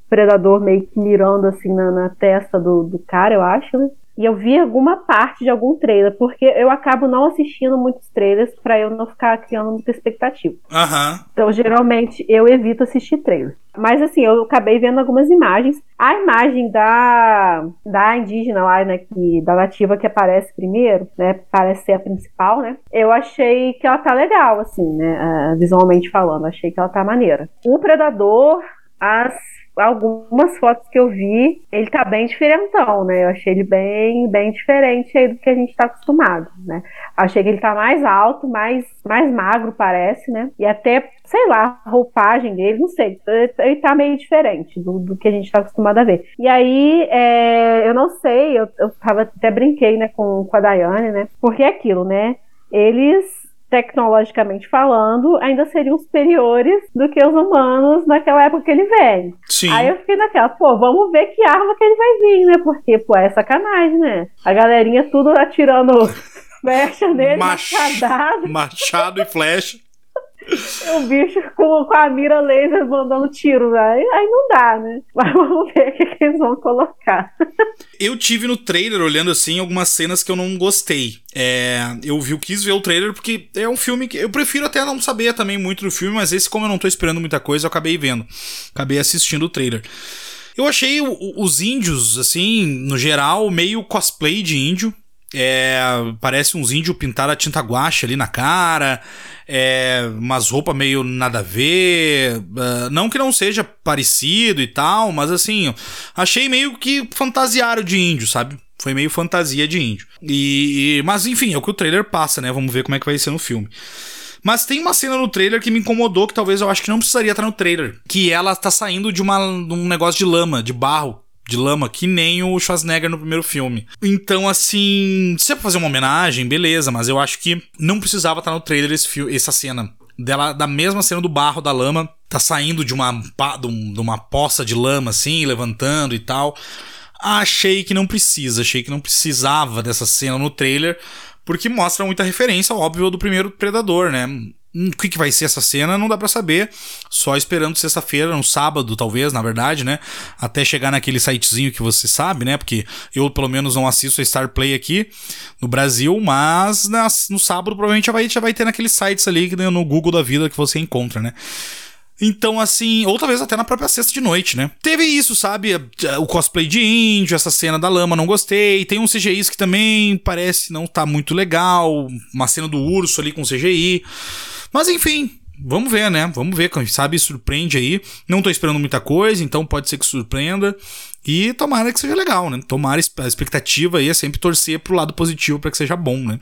predador meio que mirando assim na, na testa do, do cara, eu acho, né? E eu vi alguma parte de algum trailer, porque eu acabo não assistindo muitos trailers para eu não ficar criando muita expectativa. Uhum. Então, geralmente, eu evito assistir trailer. Mas, assim, eu acabei vendo algumas imagens. A imagem da, da indígena lá, né, que, da nativa que aparece primeiro, né, parece ser a principal, né, eu achei que ela tá legal, assim, né, visualmente falando. Achei que ela tá maneira. O Predador, as algumas fotos que eu vi, ele tá bem diferentão, né? Eu achei ele bem, bem diferente aí do que a gente tá acostumado, né? Achei que ele tá mais alto, mais, mais magro, parece, né? E até, sei lá, a roupagem dele, não sei. Ele tá meio diferente do, do que a gente tá acostumado a ver. E aí, é, eu não sei, eu, eu tava, até brinquei, né, com, com a Daiane, né? Porque é aquilo, né? Eles tecnologicamente falando, ainda seriam superiores do que os humanos naquela época que ele vem. Sim. Aí eu fiquei naquela, pô, vamos ver que arma que ele vai vir, né? Porque, pô, é sacanagem, né? A galerinha tudo atirando <laughs> flecha nele, Mach- Machado e flecha. O <laughs> bicho com, com a mira laser mandando tiro. Aí, aí não dá, né? <laughs> Mas vamos ver o que, que eles vão colocar. Eu tive no trailer, olhando assim, algumas cenas que eu não gostei. É, eu vi, eu quis ver o trailer porque é um filme que. Eu prefiro até não saber também muito do filme, mas esse, como eu não tô esperando muita coisa, eu acabei vendo. Acabei assistindo o trailer. Eu achei o- os índios, assim, no geral, meio cosplay de índio. É, parece uns índios pintados a tinta guache ali na cara. É, umas roupas meio nada a ver. ah, não que não seja parecido e tal, mas assim, achei meio que fantasiaram de índio, sabe? Foi meio fantasia de índio. E, e- mas enfim, é o que o trailer passa, né? Vamos ver como é que vai ser no filme. Mas tem uma cena no trailer que me incomodou, que talvez eu acho que não precisaria estar no trailer. Que ela tá saindo de, uma, de um negócio de lama, de barro, de lama, que nem o Schwarzenegger no primeiro filme. Então, assim, se é pra fazer uma homenagem, beleza, mas eu acho que não precisava estar no trailer esse fio, essa cena. Dela, da mesma cena do barro, da lama, tá saindo de uma, um- de uma poça de lama, assim, levantando e tal. Achei que não precisa, achei que não precisava dessa cena no trailer, porque mostra muita referência, óbvio, do primeiro Predador, né? Hum, O que, que vai ser essa cena não dá pra saber. Só esperando sexta-feira, no sábado, talvez, na verdade, né? Até chegar naquele sitezinho que você sabe, né? Porque eu, pelo menos, não assisto a Star Play aqui no Brasil, mas nas- no sábado provavelmente já vai, já vai ter naqueles sites ali né, no Google da vida que você encontra, né? Então, assim, ou talvez até na própria sexta de noite, né? Teve isso, sabe? O cosplay de índio, essa cena da lama, não gostei. Tem um CGI que também parece não tá muito legal. Uma cena do urso ali com CGI. Mas enfim, vamos ver, né? Vamos ver, quem sabe surpreende aí. Não tô esperando muita coisa, então pode ser que surpreenda. E tomara que seja legal, né? Tomara a expectativa aí é sempre torcer pro lado positivo para que seja bom, né?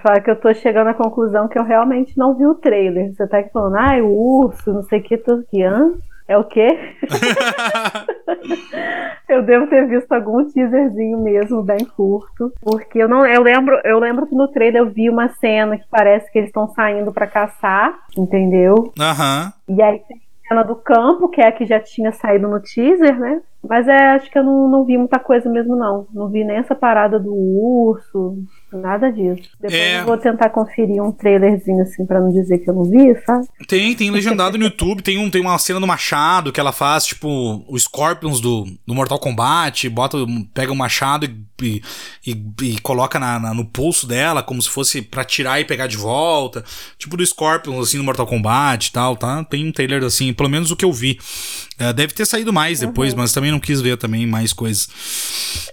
Só que eu tô chegando à conclusão que eu realmente não vi o trailer. Você tá aqui falando, ai, o urso, não sei o que, que, hã? É o quê? <laughs> eu devo ter visto algum teaserzinho mesmo, bem curto. Porque eu não. Eu lembro, eu lembro que no trailer eu vi uma cena que parece que eles estão saindo pra caçar, entendeu? Aham. E aí tem a cena do campo, que é a que já tinha saído no teaser, né? Mas é, acho que eu não, não vi muita coisa mesmo, não. Não vi nem essa parada do urso, nada disso. Depois É. eu vou tentar conferir um trailerzinho assim pra não dizer que eu não vi, sabe? Tem, tem legendado no YouTube, tem, um, tem uma cena do machado que ela faz, tipo, o Scorpions do, do Mortal Kombat, bota, pega o machado e, e, e coloca na, na- no pulso dela, como se fosse pra tirar e pegar de volta. Tipo do Scorpions, assim, do Mortal Kombat e tal, tá? Tem um trailer assim, pelo menos o que eu vi. É, deve ter saído mais depois, mas também não quis ver também mais coisas.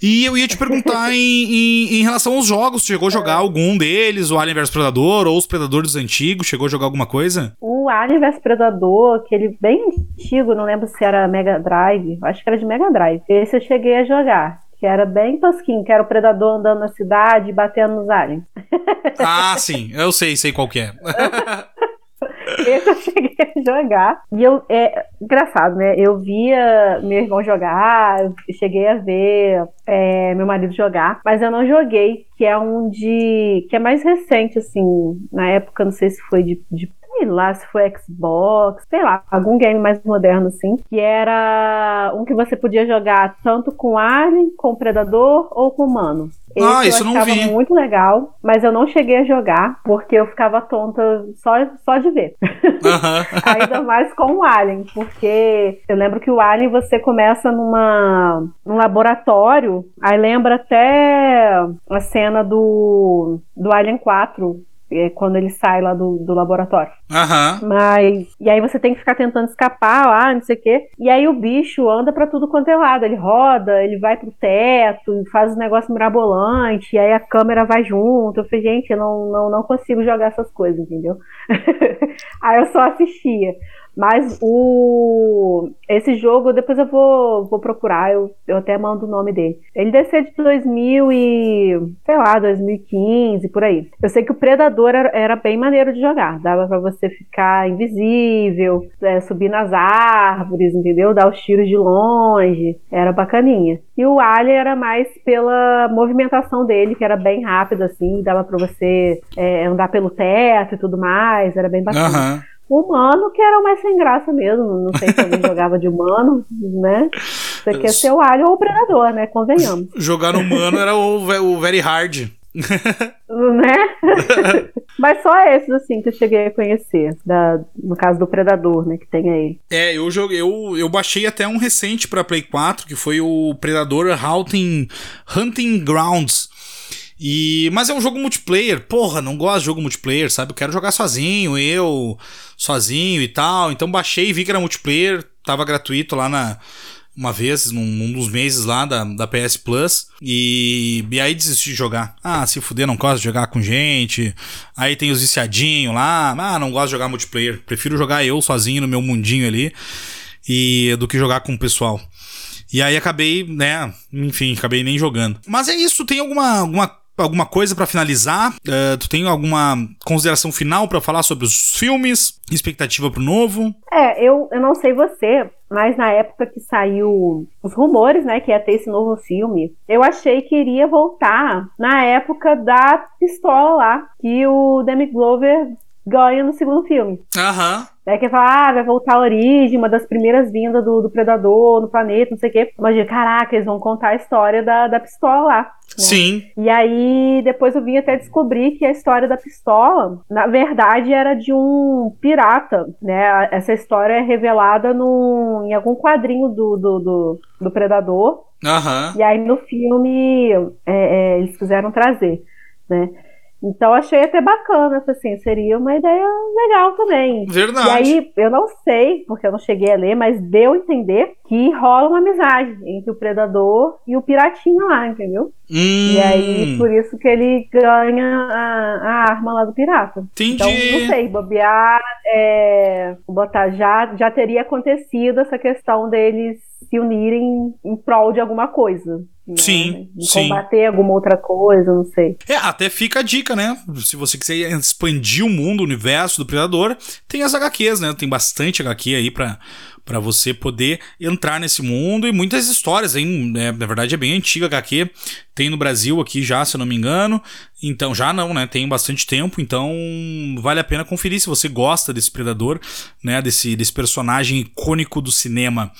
E eu ia te <laughs> perguntar em, em, em relação aos jogos, chegou a jogar algum deles, o Alien vs Predador ou os Predadores antigos, chegou a jogar alguma coisa? O Alien vs Predador, aquele bem antigo, não lembro se era Mega Drive, acho que era de Mega Drive. Esse eu cheguei a jogar. Que era bem tosquinho, que era o predador andando na cidade e batendo nos aliens. Ah, <laughs> sim, eu sei, sei qual que é. <laughs> <laughs> Eu cheguei a jogar. E eu, é engraçado, né? Eu via meu irmão jogar, cheguei a ver é, meu marido jogar, mas eu não joguei, que é um de. que é mais recente, assim, na época, não sei se foi de. de sei lá, se foi Xbox, sei lá, algum game mais moderno, assim, que era um que você podia jogar tanto com Alien, com Predador ou com Humano. Esse Ah, isso eu não achava vi. muito legal, mas eu não cheguei a jogar porque eu ficava tonta só, só de ver. Aham. <laughs> Ainda mais com o Alien, porque eu lembro que o Alien você começa numa, num laboratório, aí lembra até a cena do, do Alien 4, é, quando ele sai lá do, do laboratório. Aham. Mas. E aí você tem que ficar tentando escapar lá, não sei o quê. E aí o bicho anda pra tudo quanto é lado. Ele roda, ele vai pro teto, faz um negócio mirabolante, e aí a câmera vai junto. Eu falei, gente, eu não, não, não consigo jogar essas coisas, entendeu? <laughs> aí eu só assistia. Mas o esse jogo, depois eu vou, vou procurar, eu, eu até mando o nome dele. Ele deve ser de 2000 e, sei lá, 2015, por aí. Eu sei que o Predador era, era bem maneiro de jogar. Dava para você ficar invisível, é, subir nas árvores, entendeu? Dar os tiros de longe. Era bacaninha. E o Alien era mais pela movimentação dele, que era bem rápida, assim, dava para você é, andar pelo teto e tudo mais, era bem bacana. Uhum humano, que era mais sem graça mesmo. Não sei se alguém <laughs> jogava de humano, né? Você quer ser o alho ou o predador, né? Convenhamos. <laughs> Jogar no humano era o, o very hard. <laughs> né? Mas só esses, assim, que eu cheguei a conhecer. Da, no caso do Predador, né? Que tem aí. É, eu joguei. Eu, eu baixei até um recente pra Play 4, que foi o Predador Hunting, Hunting Grounds. E, mas é um jogo multiplayer. Porra, não gosto de jogo multiplayer, sabe? Eu quero jogar sozinho, eu sozinho e tal. Então baixei e vi que era multiplayer. Tava gratuito lá na. Uma vez, num, dos meses lá da, da PS Plus. E, e aí desisti de jogar. Ah, se fuder, não gosto de jogar com gente. Aí tem os viciadinhos lá. Ah, não gosto de jogar multiplayer. Prefiro jogar eu sozinho no meu mundinho ali. E do que jogar com o pessoal. E aí acabei, né, enfim, acabei nem jogando. Mas é isso, tem alguma, alguma alguma coisa para finalizar? Uh, tu tem alguma consideração final para falar sobre os filmes? Expectativa pro novo? É, eu, eu não sei você, mas na época que saiu os rumores, né, que ia ter esse novo filme, eu achei que iria voltar na época da pistola lá, que o Demi Glover ganha no segundo filme. Aham. Uhum. Daí que fala, ah, vai voltar a origem, uma das primeiras vindas do, do Predador no planeta, não sei o quê. Imagina, caraca, eles vão contar a história da, da pistola lá. Né? Sim. E aí, depois eu vim até descobrir que a história da pistola, na verdade, era de um pirata, né? Essa história é revelada no, em algum quadrinho do, do, do, do Predador. Uhum. E aí, no filme, é, é, eles quiseram trazer, né? Então achei até bacana, assim, seria uma ideia legal também. Verdade. E aí, eu não sei, porque eu não cheguei a ler, mas deu a entender que rola uma amizade entre o predador e o piratinho lá, entendeu? Hum. E aí, por isso que ele ganha a, a arma lá do pirata. Entendi. Então, não sei, bobear, é, botar, já, já teria acontecido essa questão deles se unirem em prol de alguma coisa. Né? Sim, sim. Combater alguma outra coisa, não sei. É, até fica a dica, né? Se você quiser expandir o mundo, o universo do Predador, tem as HQs, né? Tem bastante HQ aí pra, para você poder entrar nesse mundo e muitas histórias, hein? É, na verdade é bem antiga HQ, tem no Brasil aqui já, se eu não me engano. Então já não, né? Tem bastante tempo, então vale a pena conferir se você gosta desse predador, né? Desse, desse personagem icônico do cinema.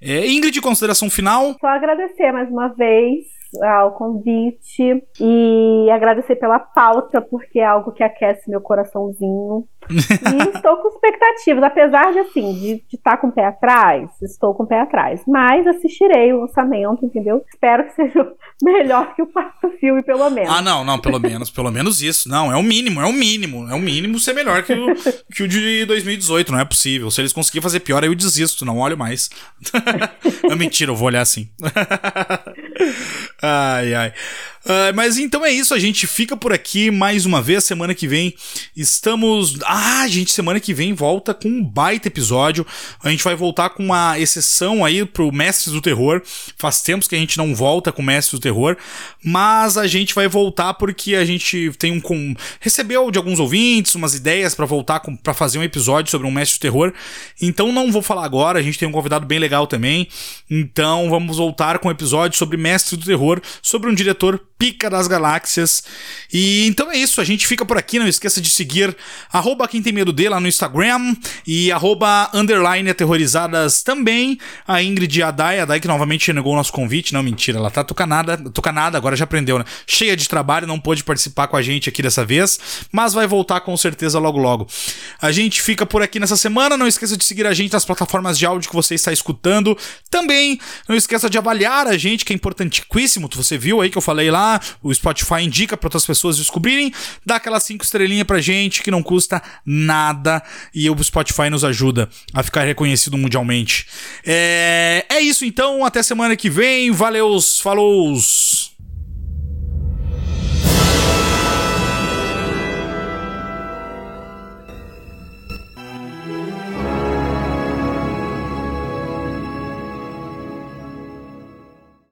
É, Ingrid, consideração final? Só agradecer mais uma vez ao convite e agradecer pela pauta, porque é algo que aquece meu coraçãozinho. e <laughs> estou com expectativas, apesar de assim, de estar tá com o pé atrás, estou com o pé atrás. Mas assistirei o lançamento, entendeu? Espero que seja <laughs> melhor que o quarto filme, pelo menos. Ah, não, não, pelo menos, pelo menos isso. Não, é o mínimo, é o mínimo. É o mínimo ser melhor que o, <laughs> que o de 2018, não é possível. Se eles conseguirem fazer pior, eu desisto, não olho mais. é mentira, eu vou olhar assim. Ai, ai. Uh, mas então é isso, a gente fica por aqui mais uma vez. Semana que vem estamos. Ah, gente, semana que vem volta com um baita episódio. A gente vai voltar com uma exceção aí pro Mestres do Terror. Faz tempos que a gente não volta com Mestres do Terror, mas a gente vai voltar porque a gente tem um. Com... recebeu de alguns ouvintes umas ideias para voltar para fazer um episódio sobre um Mestre do Terror. Então não vou falar agora, a gente tem um convidado bem legal também. Então vamos voltar com um episódio sobre Mestres do Terror, sobre um diretor pica das galáxias. E então é isso, a gente fica por aqui. Não esqueça de seguir arroba quem tem medo dele lá no Instagram e arroba underline aterrorizadas também. A Ingrid Adai, Adai que novamente negou o nosso convite. Não, mentira, ela tá tucanada, tucanada, agora já aprendeu, né? Cheia de trabalho, não pôde participar com a gente aqui dessa vez, mas vai voltar com certeza logo logo. A gente fica por aqui nessa semana. Não esqueça de seguir a gente nas plataformas de áudio que você está escutando. Também não esqueça de avaliar a gente, que é importantíssimo. Você viu aí que eu falei o Spotify indica para outras pessoas descobrirem, dá aquelas cinco estrelinhas pra gente que não custa nada e o Spotify nos ajuda a ficar reconhecido mundialmente. É, é isso então, até semana que vem. Valeus, falou!